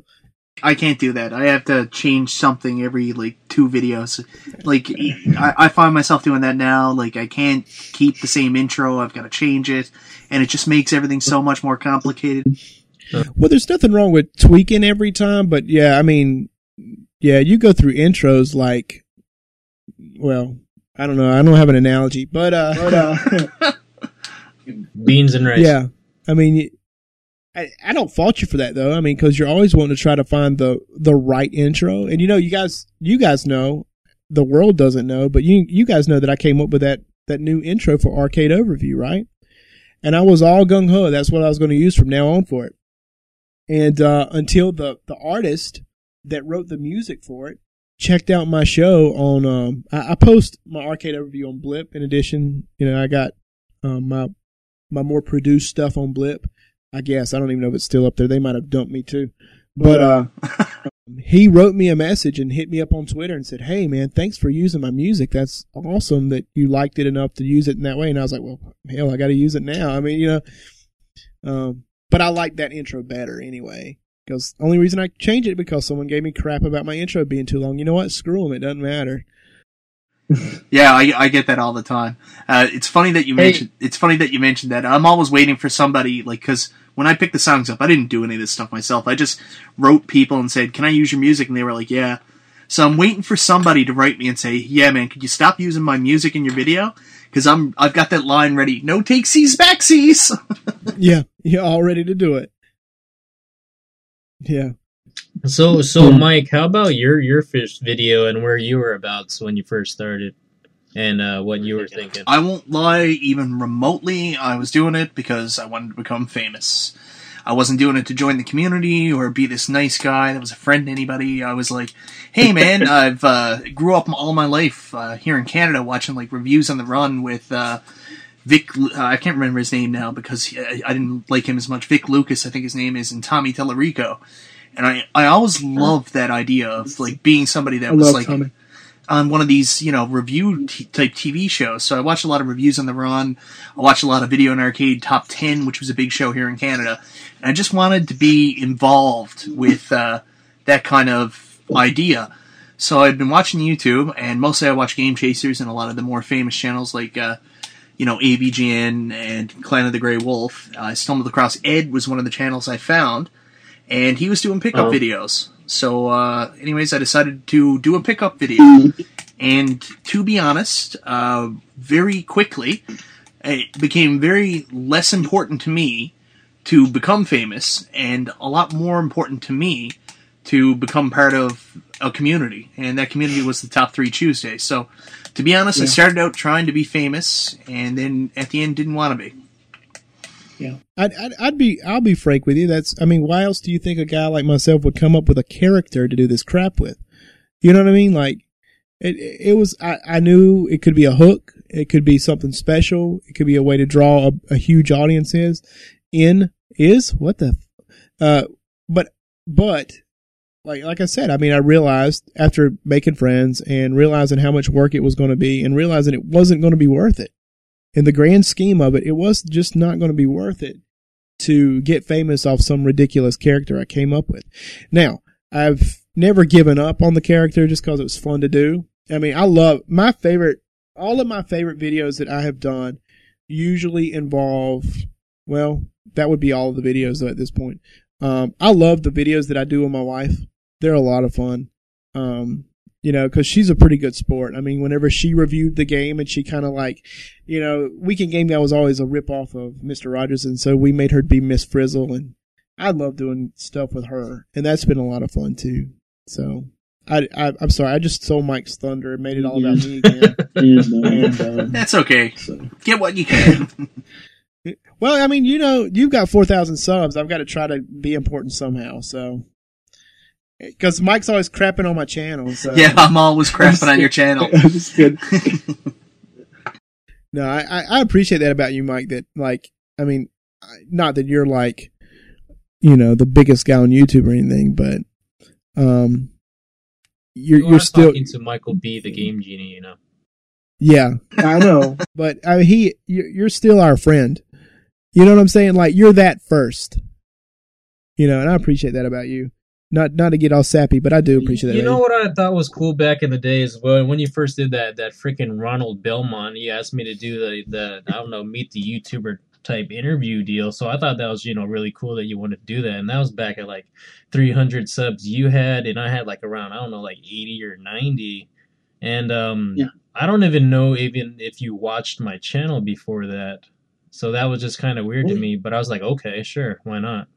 B: I can't do that. I have to change something every like two videos. Like I, I find myself doing that now. Like I can't keep the same intro. I've got to change it, and it just makes everything so much more complicated.
A: Well, there's nothing wrong with tweaking every time, but yeah, I mean, yeah, you go through intros like, well, I don't know, I don't have an analogy, but uh,
D: But, uh,
C: beans and rice
A: yeah, I mean. I, I don't fault you for that though. I mean, because you're always wanting to try to find the the right intro, and you know, you guys, you guys know, the world doesn't know, but you you guys know that I came up with that that new intro for Arcade Overview, right? And I was all gung ho. That's what I was going to use from now on for it. And uh, until the the artist that wrote the music for it checked out my show on, um, I, I post my Arcade Overview on Blip. In addition, you know, I got um, my my more produced stuff on Blip. I guess I don't even know if it's still up there. They might have dumped me too. But uh, he wrote me a message and hit me up on Twitter and said, "Hey man, thanks for using my music. That's awesome that you liked it enough to use it in that way." And I was like, "Well, hell, I got to use it now." I mean, you know, um, but I like that intro better anyway. Because only reason I changed it because someone gave me crap about my intro being too long. You know what? Screw them. It doesn't matter.
B: Yeah, I, I get that all the time. Uh, it's funny that you
E: Hey.
B: mentioned. It's funny that you mentioned that. I'm always waiting for somebody like because when I picked the songs up, I didn't do any of this stuff myself. I just wrote people and said, "Can I use your music?" And they were like, "Yeah." So I'm waiting for somebody to write me and say, "Yeah, man, could you stop using my music in your video?" Because I'm I've got that line ready. No takesies backsies.
A: yeah, you're all ready to do it. Yeah.
C: So, so Mike, how about your your first video and where you were about when you first started, and uh, what you were thinking?
B: I won't lie, even remotely, I was doing it because I wanted to become famous. I wasn't doing it to join the community or be this nice guy that was a friend to anybody. I was like, hey man, I've uh, grew up all my life uh, here in Canada watching like reviews on the run with uh, Vic. Uh, I can't remember his name now because he, I, I didn't like him as much. Vic Lucas, I think his name is, and Tommy Tallarico. And I, I always loved that idea of like being somebody that
D: I
B: was like
D: Tommy.
B: on one of these, you know, review t- type TV shows. So I watched a lot of reviews on the run. I watched a lot of Video and Arcade Top 10, which was a big show here in Canada. And I just wanted to be involved with uh, that kind of idea. So I've been watching YouTube, and mostly I watch Game Chasers and a lot of the more famous channels like, uh, you know, AVGN and Clan of the Grey Wolf. I stumbled across Ed was one of the channels I found, and he was doing pickup
C: Oh.
B: videos. So, uh, anyways, I decided to do a pickup video. And to be honest, uh, very quickly, it became very less important to me to become famous, and a lot more important to me to become part of a community. And that community was the Top 3 Tuesday. So, to be honest, I started out trying to be famous, and then at the end didn't want to be.
A: I'd, I'd, I'd be, I'll be frank with you. That's, I mean, why else do you think a guy like myself would come up with a character to do this crap with? You know what I mean? Like, it, it was, I, I knew it could be a hook. It could be something special. It could be a way to draw a, a huge audience is, in, is, what the, uh, but but like like I said, I mean, I realized after making friends and realizing how much work it was going to be, and realizing it wasn't going to be worth it. In the grand scheme of it, it was just not going to be worth it to get famous off some ridiculous character I came up with. Now, I've never given up on the character just because it was fun to do. I mean, I love my favorite, all of my favorite videos that I have done usually involve, well, that would be all of the videos at this point. Um, I love the videos that I do with my wife. They're a lot of fun. Um, you know, cause she's a pretty good sport. I mean, whenever she reviewed the game and she kind of like, you know, Weekend Game Guy was always a rip off of Mr. Rogers. And so we made her be Miss Frizzle and I love doing stuff with her. And that's been a lot of fun too. So I, I am sorry, I just stole Mike's thunder and made it all about me again. and,
B: That's okay.
A: so.
B: Get what you can.
A: Well, I mean, you know, you've got 4,000 subs. I've got to try to be important somehow. So, because Mike's always crapping on my channel. So.
B: yeah, I'm always crapping on your channel.
D: I'm just kidding.
A: No, I, I I appreciate that about you, Mike. That like, I mean, not that you're like, you know, the biggest guy on YouTube or anything, but um, you're
C: You
A: you're still
C: talking to Michael B, the game genie. You know.
A: yeah.
D: I know.
A: But I mean, he you're, you're still our friend. You know what I'm saying? Like you're that first. You know, and I appreciate that about you. Not not to get all sappy, but I do appreciate that.
C: You
A: about
C: know what I thought was cool back in the day as well. When you first did that, that freaking Ronald Belmont, he asked me to do the the I don't know meet the YouTuber type interview deal. So I thought that was you know really cool that you wanted to do that, and that was back at like 300 subs you had, and I had like around I don't know like 80 or 90, and um
D: Yeah.
C: I don't even know even if you watched my channel before that. So that was just kind of weird to me, but I was like, okay, sure, why not?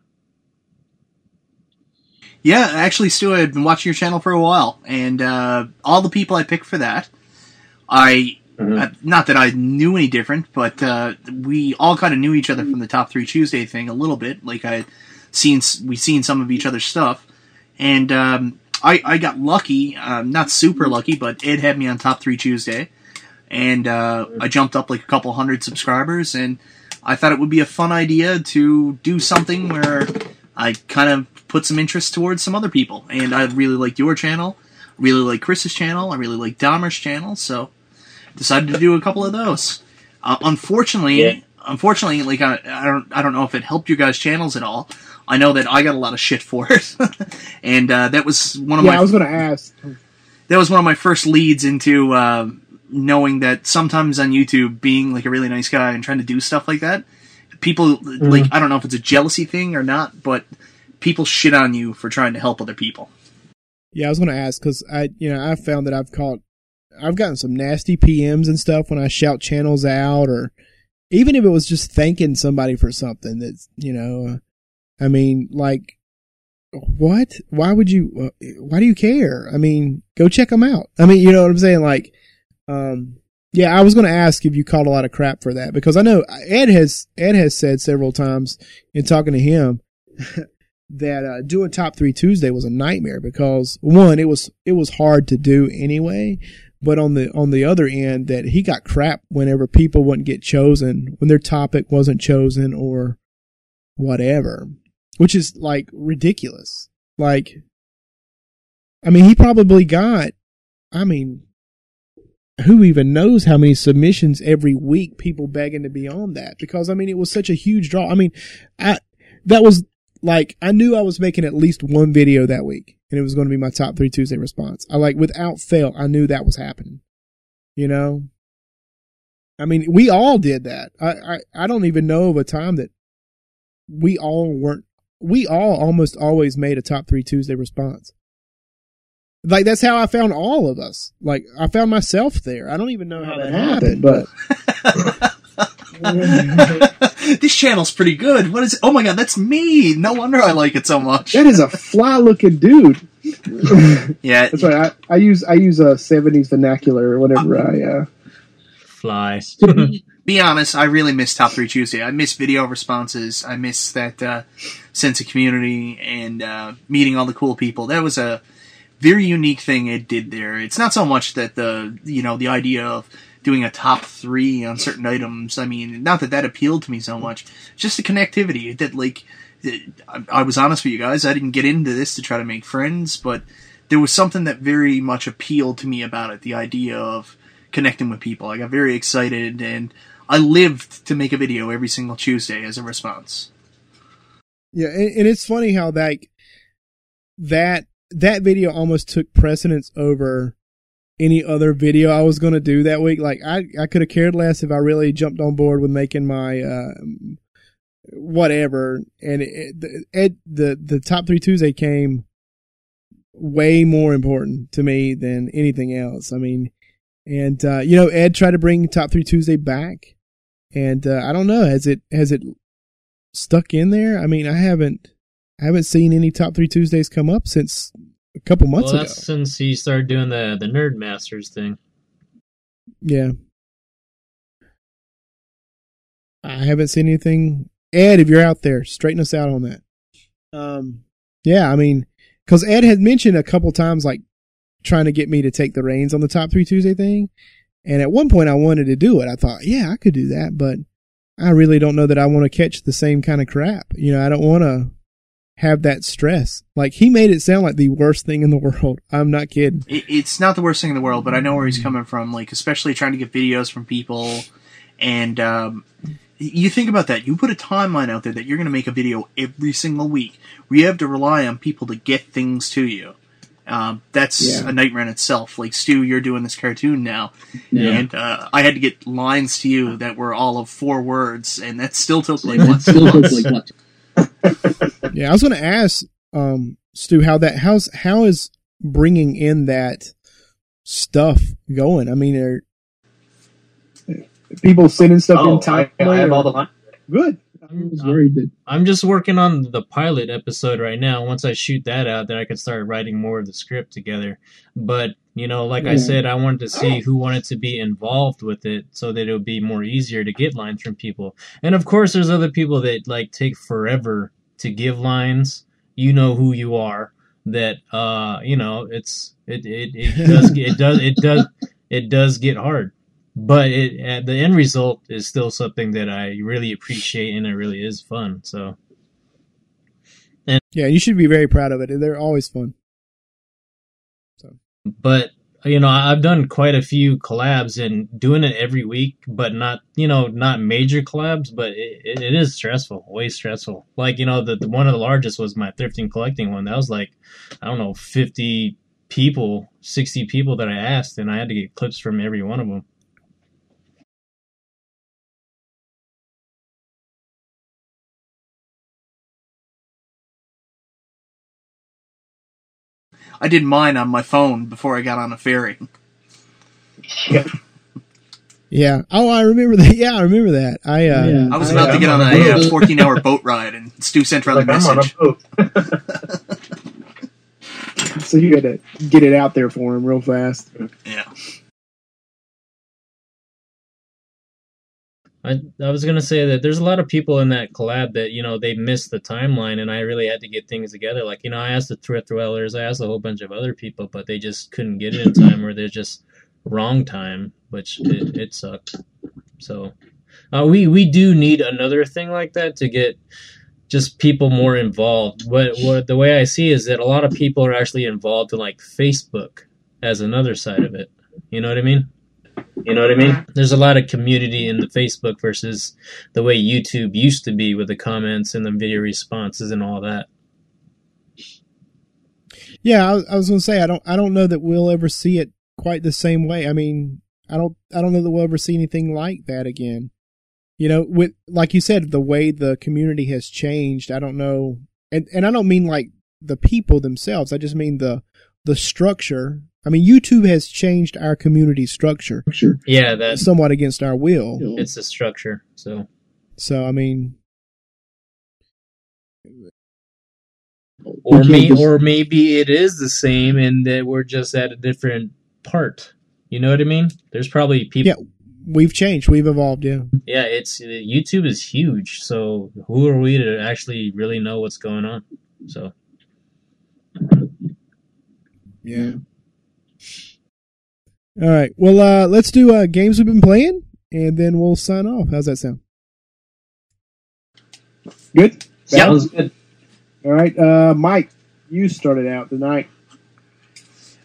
B: Yeah, actually, Stu, I've been watching your channel for a while, and uh, all the people I picked for that, I
C: Mhm.
B: uh, not that I knew any different, but uh, we all kind of knew each other from the Top Three Tuesday thing a little bit. Like I seen, we seen some of each other's stuff, and um, I I got lucky, um, not super lucky, but Ed had me on Top Three Tuesday, and uh, I jumped up like a couple hundred subscribers, and I thought it would be a fun idea to do something where I kind of put some interest towards some other people. And I really like your channel, really like Chris's channel, I really like Dahmer's channel, so decided to do a couple of those. Uh, unfortunately,
C: Yeah.
B: unfortunately, like I, I don't, I don't know if it helped your guys' channels at all. I know that I got a lot of shit for it, and uh, that was one of
D: Yeah,
B: my
D: I was going to ask.
B: that was one of my first leads into uh, knowing that sometimes on YouTube, being like a really nice guy and trying to do stuff like that, people like I don't know if it's a jealousy thing or not, but people shit on you for trying to help other people.
A: Yeah, I was going to ask because I, you know, I found that I've caught, I've gotten some nasty PMs and stuff when I shout channels out, or even if it was just thanking somebody for something that's, you know, uh, I mean, like, what? Why would you? Uh, why do you care? I mean, go check them out. I mean, you know what I'm saying? Like, um, yeah, I was going to ask if you caught a lot of crap for that because I know Ed has Ed has said several times in talking to him that uh, doing top three Tuesday was a nightmare because one, it was it was hard to do anyway, but on the on the other end, that he got crap whenever people wouldn't get chosen when their topic wasn't chosen or whatever, which is like ridiculous. Like, I mean, he probably got, I mean, who even knows how many submissions every week people begging to be on that because I mean it was such a huge draw. I mean, I that was like I knew I was making at least one video that week, and it was going to be my top three Tuesday response. I like without fail, I knew that was happening. You know, I mean, we all did that. I I, I don't even know of a time that we all weren't. We all almost always made a top three Tuesday response. Like that's how I found all of us. Like I found myself there. I don't even know how that happened, but
B: this channel's pretty good. What is it? Oh my god, that's me. No wonder I like it so much.
D: That is a fly looking dude.
B: Yeah,
D: That's right. I, I use I use a '70s vernacular whenever I. Uh,
C: Fly.
B: be honest, I really miss Top 3 Tuesday. I miss video responses. I miss that uh, sense of community and uh, meeting all the cool people. That was a very unique thing it did there. It's not so much that the, you know, the idea of doing a top three on certain items. I mean, not that that appealed to me so much. Just the connectivity that, like, I, was honest with you guys. I didn't get into this to try to make friends, but there was something that very much appealed to me about it. The idea of connecting with people. I got very excited, and I lived to make a video every single Tuesday as a response.
A: Yeah, and, and it's funny how that that that video almost took precedence over any other video I was going to do that week. Like I, I could have cared less if I really jumped on board with making my, uh, whatever. And it, the, Ed, the, the top three Tuesday came way more important to me than anything else. I mean, and, uh, you know, Ed tried to bring top three Tuesday back and, uh, I don't know, has it, has it stuck in there? I mean, I haven't, I haven't seen any top three Tuesdays come up since a couple months
C: well,
A: ago.
C: since he started doing the the Nerd Masters thing.
A: Yeah. I haven't seen anything. Ed, if you're out there, straighten us out on that. Um, yeah, I mean, because Ed had mentioned a couple times, like trying to get me to take the reins on the top three Tuesday thing, and at one point I wanted to do it. I thought, yeah, I could do that, but I really don't know that I want to catch the same kind of crap. You know, I don't want to have that stress. Like he made it sound like the worst thing in the world. I'm not kidding.
B: It, it's not the worst thing in the world, but I know where he's coming from. Like especially trying to get videos from people, and um, you think about that. You put a timeline out there that you're going to make a video every single week. Where you have to rely on people to get things to you. Um, that's
D: Yeah.
B: a nightmare in itself. Like Stu, you're doing this cartoon now,
C: Yeah.
B: and uh, I had to get lines to you that were all of four words, and that still took like what?
E: Still
B: two
E: looks
B: months?
E: like what?
A: Yeah, I was going to ask um Stu how that how's how is bringing in that stuff going? I mean, are,
D: People sending stuff
F: Oh,
D: in
F: I,
D: time.
F: I have all the fun.
D: Good.
E: I was worried that
C: I'm just working on the pilot episode right now. Once I shoot that out, then I can start writing more of the script together. But you know, like I said, I wanted to see who wanted to be involved with it, so that it would be more easier to get lines from people. And of course, there's other people that like take forever to give lines. You know who you are. That uh, you know, it's it it, it does get, it does it does it does get hard. But it the end result is still something that I really appreciate and it really is fun. So and
A: yeah, you should be very proud of it. They're always fun.
C: but you know i've done quite a few collabs and doing it every week but not you know not major collabs but it, it, is stressful way stressful. Like you know the, the one of the largest was my thrifting collecting one. That was like i don't know 50 people 60 people that i asked and i had to get clips from every one of them
B: I did mine on my phone before I got on a ferry.
D: Yeah.
A: Yeah. Oh, I remember that. Yeah, I remember that. I uh,
E: Yeah.
B: I was
E: I-
B: about to
F: I'm
B: get on
F: on
B: a,
F: a
B: uh 14 hour boat ride, and Stu sent around a
F: Like, I'm on a
B: message.
F: boat.
D: So you got to get it out there for him real fast.
B: Yeah.
C: I, I was gonna say that there's a lot of people in that collab that you know they missed the timeline, and I really had to get things together. Like you know, I asked the thrift dwellers, I asked a whole bunch of other people, but they just couldn't get it in time, or they're just wrong time, which it, it sucked. So uh, we we do need another thing like that to get just people more involved. What what the way I see is that a lot of people are actually involved in like Facebook as another side of it. You know what I mean? You know what I mean? There's a lot of community in the Facebook versus the way YouTube used to be with the comments and the video responses and all that.
A: yeah, I, was- I was going to say I don't I don't know that we'll ever see it quite the same way. I mean, I don't I don't know that we'll ever see anything like that again. You know, with like you said, the way the community has changed, I don't know, and and I don't mean like the people themselves. I just mean the the structure. I mean, YouTube has changed our community structure
E: Sure.
C: Yeah, that's
A: somewhat against our will.
C: it's the structure. So
A: So I mean,
C: or may,
E: just-
C: or maybe it is the same and that we're just at a different part. You know what I mean? There's probably people
A: Yeah. we've changed, we've evolved. Yeah,
C: yeah, it's uh, YouTube is huge. So who are we to actually really know what's going on? So
A: yeah. All right. Well, uh, let's do uh, games we've been playing, and then we'll sign off. How's that sound?
D: Good.
B: Yeah.
C: Sounds good.
A: All right, uh, Mike, you started out tonight.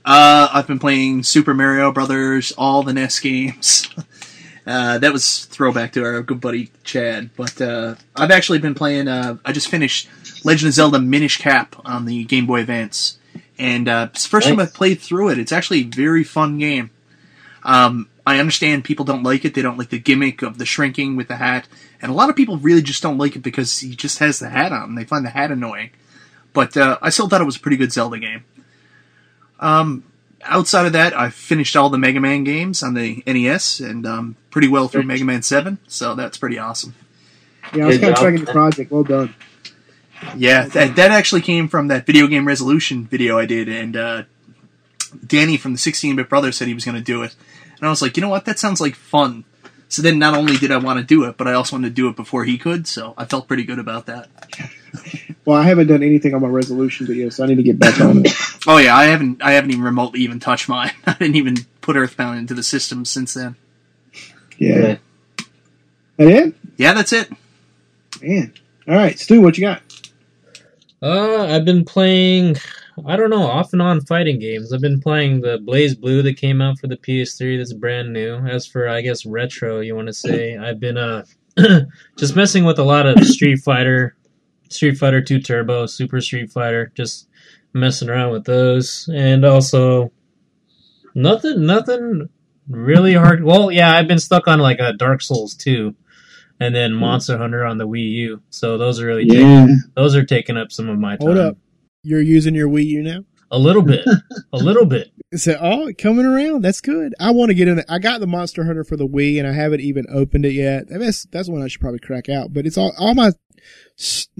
B: Uh, I've been playing Super Mario Brothers, all the NES games. Uh, that was throwback to our good buddy Chad. But uh, I've actually been playing. Uh, I just finished Legend of Zelda Minish Cap on the Game Boy Advance, and uh, it's the first time I've played through it. It's actually a very fun game. Um, I understand people don't like it. They don't like the gimmick of the shrinking with the hat, and a lot of people really just don't like it because he just has the hat on. And they find the hat annoying. But uh, I still thought it was a pretty good Zelda game. Um, outside of that, I finished all the Mega Man games on the NES and um, pretty well through Mega Man 7, so that's pretty awesome.
A: Yeah, I was kind of tracking the project. Well done.
B: Yeah, that, that actually came from that video game resolution video I did, and uh, Danny from the 16 Bit Brothers said he was going to do it. And I was like, you know what, that sounds like fun. So then not only did I want to do it, but I also wanted to do it before he could, so I felt pretty good about that.
A: Well, I haven't done anything on my resolution video, so I need to get back on it.
B: Oh yeah, I haven't I haven't even remotely even touched mine. I didn't even put Earthbound into the system since then.
A: Yeah. That it?
B: Yeah, that's it.
A: Man. All right, Stu, what you got?
C: Uh, I've been playing, I don't know, off and on fighting games. I've been playing the BlazBlue that came out for the PS3 that's brand new. As for, I guess, retro, you want to say, I've been uh just messing with a lot of Street Fighter, Street Fighter 2 Turbo, Super Street Fighter, just messing around with those. And also, nothing, nothing really hard. Well, yeah, I've been stuck on like a Dark Souls 2. And then Monster Hunter on the Wii U, so those are really taking
D: Yeah.
C: those are taking up some of my time.
A: Hold up. You're using your Wii U now?
C: A little bit. a little bit.
A: So, oh, coming around. That's good. I want to get in. it. I got the Monster Hunter for the Wii, and I haven't even opened it yet. And That's that's one I should probably crack out. But it's all all my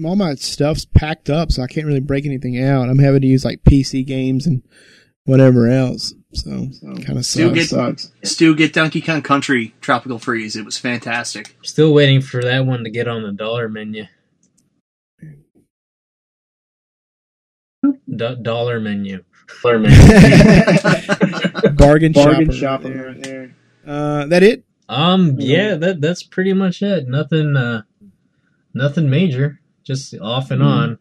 A: all my stuff's packed up, so I can't really break anything out. I'm having to use like PC games and whatever else. So, kind of
B: Still
A: sucks.
B: get-
D: Sucks.
B: Stu, get Donkey Kong Country Tropical Freeze. It was fantastic.
C: Still waiting for that one to get on the dollar menu. Do- dollar menu. Dollar menu.
A: Bargain,
D: Bargain
A: shopper.
D: shopper
A: there.
D: right there.
A: Uh, that it?
C: um. Yeah. That that's pretty much it. Nothing. Uh. Nothing major. Just off and
D: Mm.
C: on,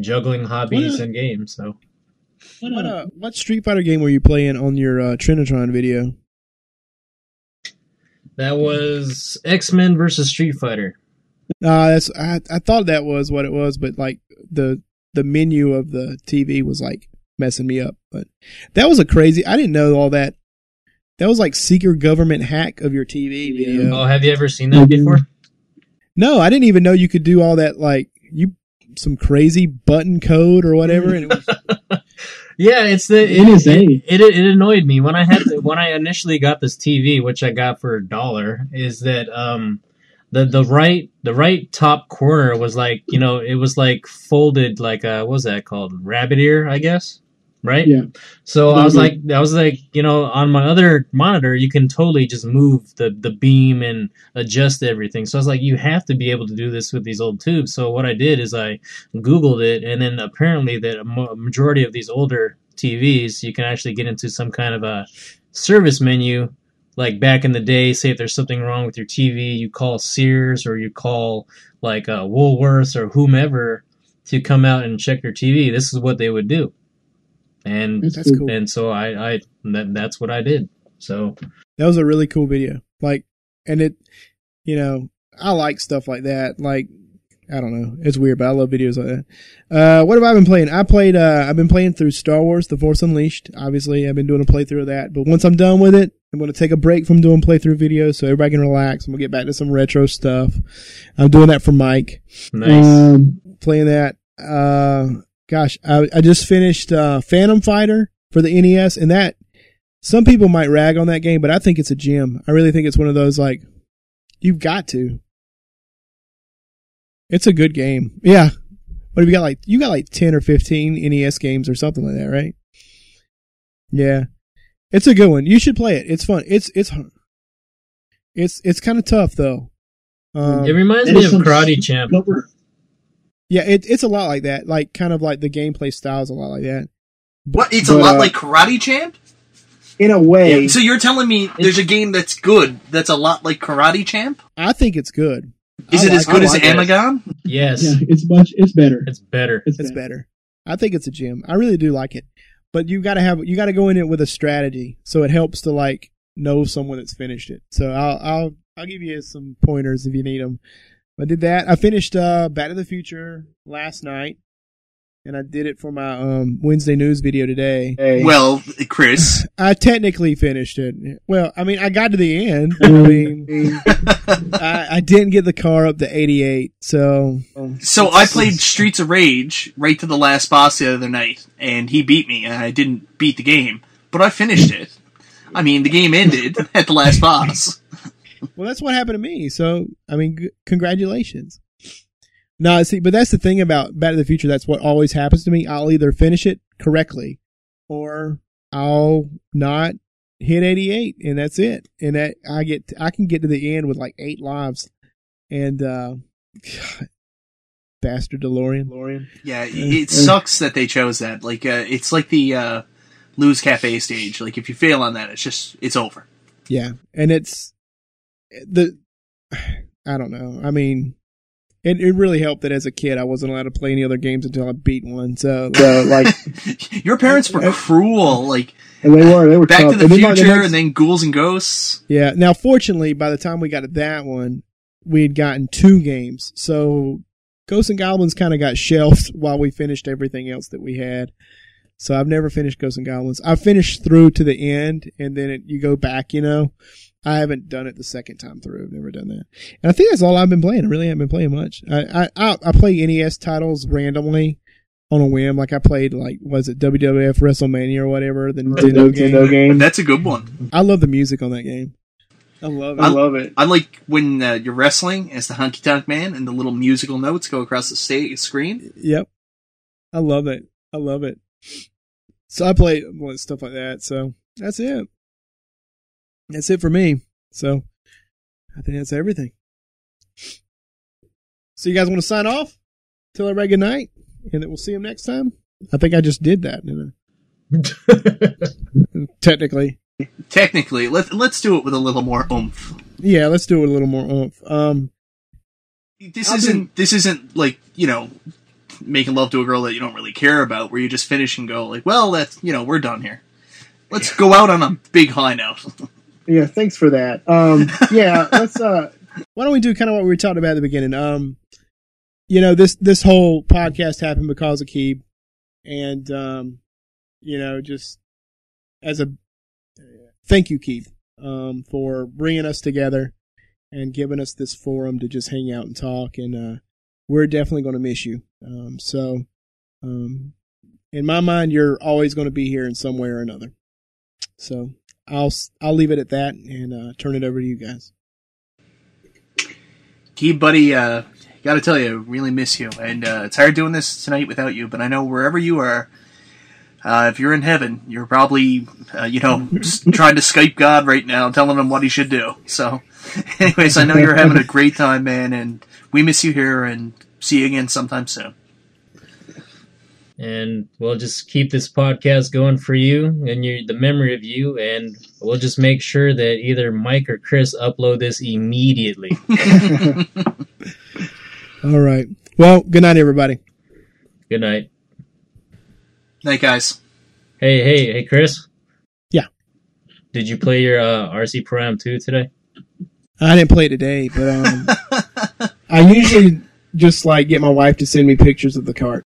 C: juggling hobbies
A: Well,
C: and games. So
A: What uh, what Street Fighter game were you playing on your uh, Trinitron video?
C: that was X Men versus Street Fighter.
A: Uh, that's I, I thought that was what it was, but like the the menu of the TV was like messing me up. But that was a crazy. I didn't know all that. That was like secret government hack of your TV video.
C: Oh, have you ever seen that before?
A: No, I didn't even know you could do all that. Like you some crazy button code or whatever. And it was,
C: Yeah, it's the it,
D: It is
C: it,
D: a-
C: it, it annoyed me when I had to, when I initially got this TV, which I got for a dollar, is that um the the right the right top corner was like you know it was like folded like uh what was that called rabbit ear I guess right
D: Yeah.
C: so I was
D: Mhm.
C: like I was like you know on my other monitor you can totally just move the the beam and adjust everything so I was like you have to be able to do this with these old tubes so what I did is I Googled it, and then apparently that a majority of these older TVs, you can actually get into some kind of a service menu. Like back in the day, say if there's something wrong with your TV, you call Sears or you call like uh, Woolworths or whomever to come out and check your TV. This is what they would do, and
D: cool.
A: cool.
C: and so I, I that, that's what I did. So
A: That was a really cool video. Like, and it, you know, I like stuff like that. Like, I don't know, it's weird, but I love videos like that. Uh, what have I been playing? I played. Uh, I've been playing through Star Wars: The Force Unleashed. Obviously, I've been doing a playthrough of that. But once I'm done with it, I'm going to take a break from doing playthrough videos so everybody can relax. I'm gonna get back to some retro stuff. I'm doing that for Mike
C: nice.
D: Um,
A: playing that. Uh, gosh, I, I just finished uh, Phantom Fighter for the NES, and that some people might rag on that game, but I think it's a gem. I really think it's one of those like you've got to. It's a good game. Yeah. What have you got? Like you got like ten or fifteen NES games or something like that, right? Yeah, it's a good one. You should play it. It's fun. It's it's it's it's kind of tough though. Um,
C: it reminds me of Karate Champ.
D: cover.
A: Yeah, it, it's a lot like that. Like kind of like the gameplay style is a lot like that.
B: What? It's a lot
D: uh,
B: like Karate Champ.
D: In a way,
B: So you're telling me there's a game that's good that's a lot like Karate Champ?
A: I think it's good.
B: Is
A: I
B: it as good
A: I
B: as
A: like it.
B: Amagon?
C: Yes,
D: Yeah, it's much. It's better.
C: it's better.
D: It's,
A: It's
D: better.
A: better. I think it's a gym. I really do like it. But you got to have you got to go in it with a strategy, so it helps to like know someone that's finished it. So I'll I'll I'll give you some pointers if you need them. I did that. I finished uh Back to the Future last night, and I did it for my um Wednesday news video today.
D: Hey.
B: Well, Chris,
A: I technically finished it. Well, I mean, I got to the end. I mean, I, I didn't get the car up to 88, so
B: so I played Streets of Rage right to the last boss the other night, and he beat me, and I didn't beat the game, but I finished it. I mean, the game ended at the last boss.
A: Well, that's what happened to me. So, I mean, g- congratulations. No, see, but that's the thing about Back to the Future. That's what always happens to me. I'll either finish it correctly or I'll not hit 88 and that's it. And that I get, I can get to the end with like eight lives and, uh, bastard DeLorean.
D: DeLorean.
B: Yeah, it sucks that they chose that. Like, uh, it's like the uh, Lou's Cafe stage. Like, if you fail on that, it's just it's over.
A: Yeah. And it's the, I don't know. I mean, it, it really helped that as a kid I wasn't allowed to play any other games until I beat one. So,
D: So like,
B: Your parents were cruel. Like
D: and they were they were
B: Back
D: tough.
B: to the
D: And then, like,
B: Future,
D: next-
B: and then Ghouls and Ghosts.
A: Yeah. Now, fortunately, by the time we got to that one, we had gotten two games. So Ghosts and Goblins kind of got shelved while we finished everything else that we had. So I've never finished Ghosts and Goblins. I've finished through to the end, and then it, you go back. You know, I haven't done it the second time through. I've never done that, and I think that's all I've been playing. I really haven't been playing much. I I I, I play NES titles randomly. On a whim, like I played, like was it WWF WrestleMania or whatever, the Nintendo,
D: Nintendo,
A: game.
D: Game.
B: That's a good one.
A: I love the music on that game. I love it.
D: I love it.
B: I like when uh, you're wrestling as the Honky Tonk Man, and the little musical notes go across the sta- screen.
A: Yep. I love it. I love it. So I play stuff like that. So that's it. That's it for me. So I think that's everything. So you guys want to sign off? Tell everybody good night, and that we'll see them next time. I think I just did that. Didn't I? Technically,
B: Technically, let's let's do it with a little more oomph.
A: yeah. Let's do it with a little more oomph. Um,
B: This
D: I'll
B: isn't this isn't like you know making love to a girl that you don't really care about, where you just finish and go like, well, that's you know we're done here. Let's go out on a big high note.
D: Yeah, thanks for that. Um, yeah, let's. Uh,
A: why don't we do kind of what we were talking about at the beginning? Um, you know, this this whole podcast happened because of Keeb, and um, you know, just as a thank you, Keeb, um, for bringing us together and giving us this forum to just hang out and talk. And uh, we're definitely going to miss you. Um, so, um, in my mind, you're always going to be here in some way or another. So I'll I'll leave it at that and uh, turn it over to you guys.
B: Key buddy, uh, gotta tell you, I really miss you, and uh, it's hard doing this tonight without you. But I know wherever you are, uh, if you're in heaven, you're probably, uh, you know, trying to Skype God right now, telling him what he should do. So, anyways, I know you're having a great time, man, and we miss you here, and see you again sometime soon.
C: And we'll just keep this podcast going for you and your the memory of you and we'll just make sure that either mike or chris upload this immediately
A: All right. Well, good night, everybody.
C: good night
B: Night, guys.
C: hey hey hey chris
A: Yeah.
C: did you play your uh, RC Pro-Am 2 today
A: I didn't play today, but um, I usually just like get my wife to send me pictures of the cart.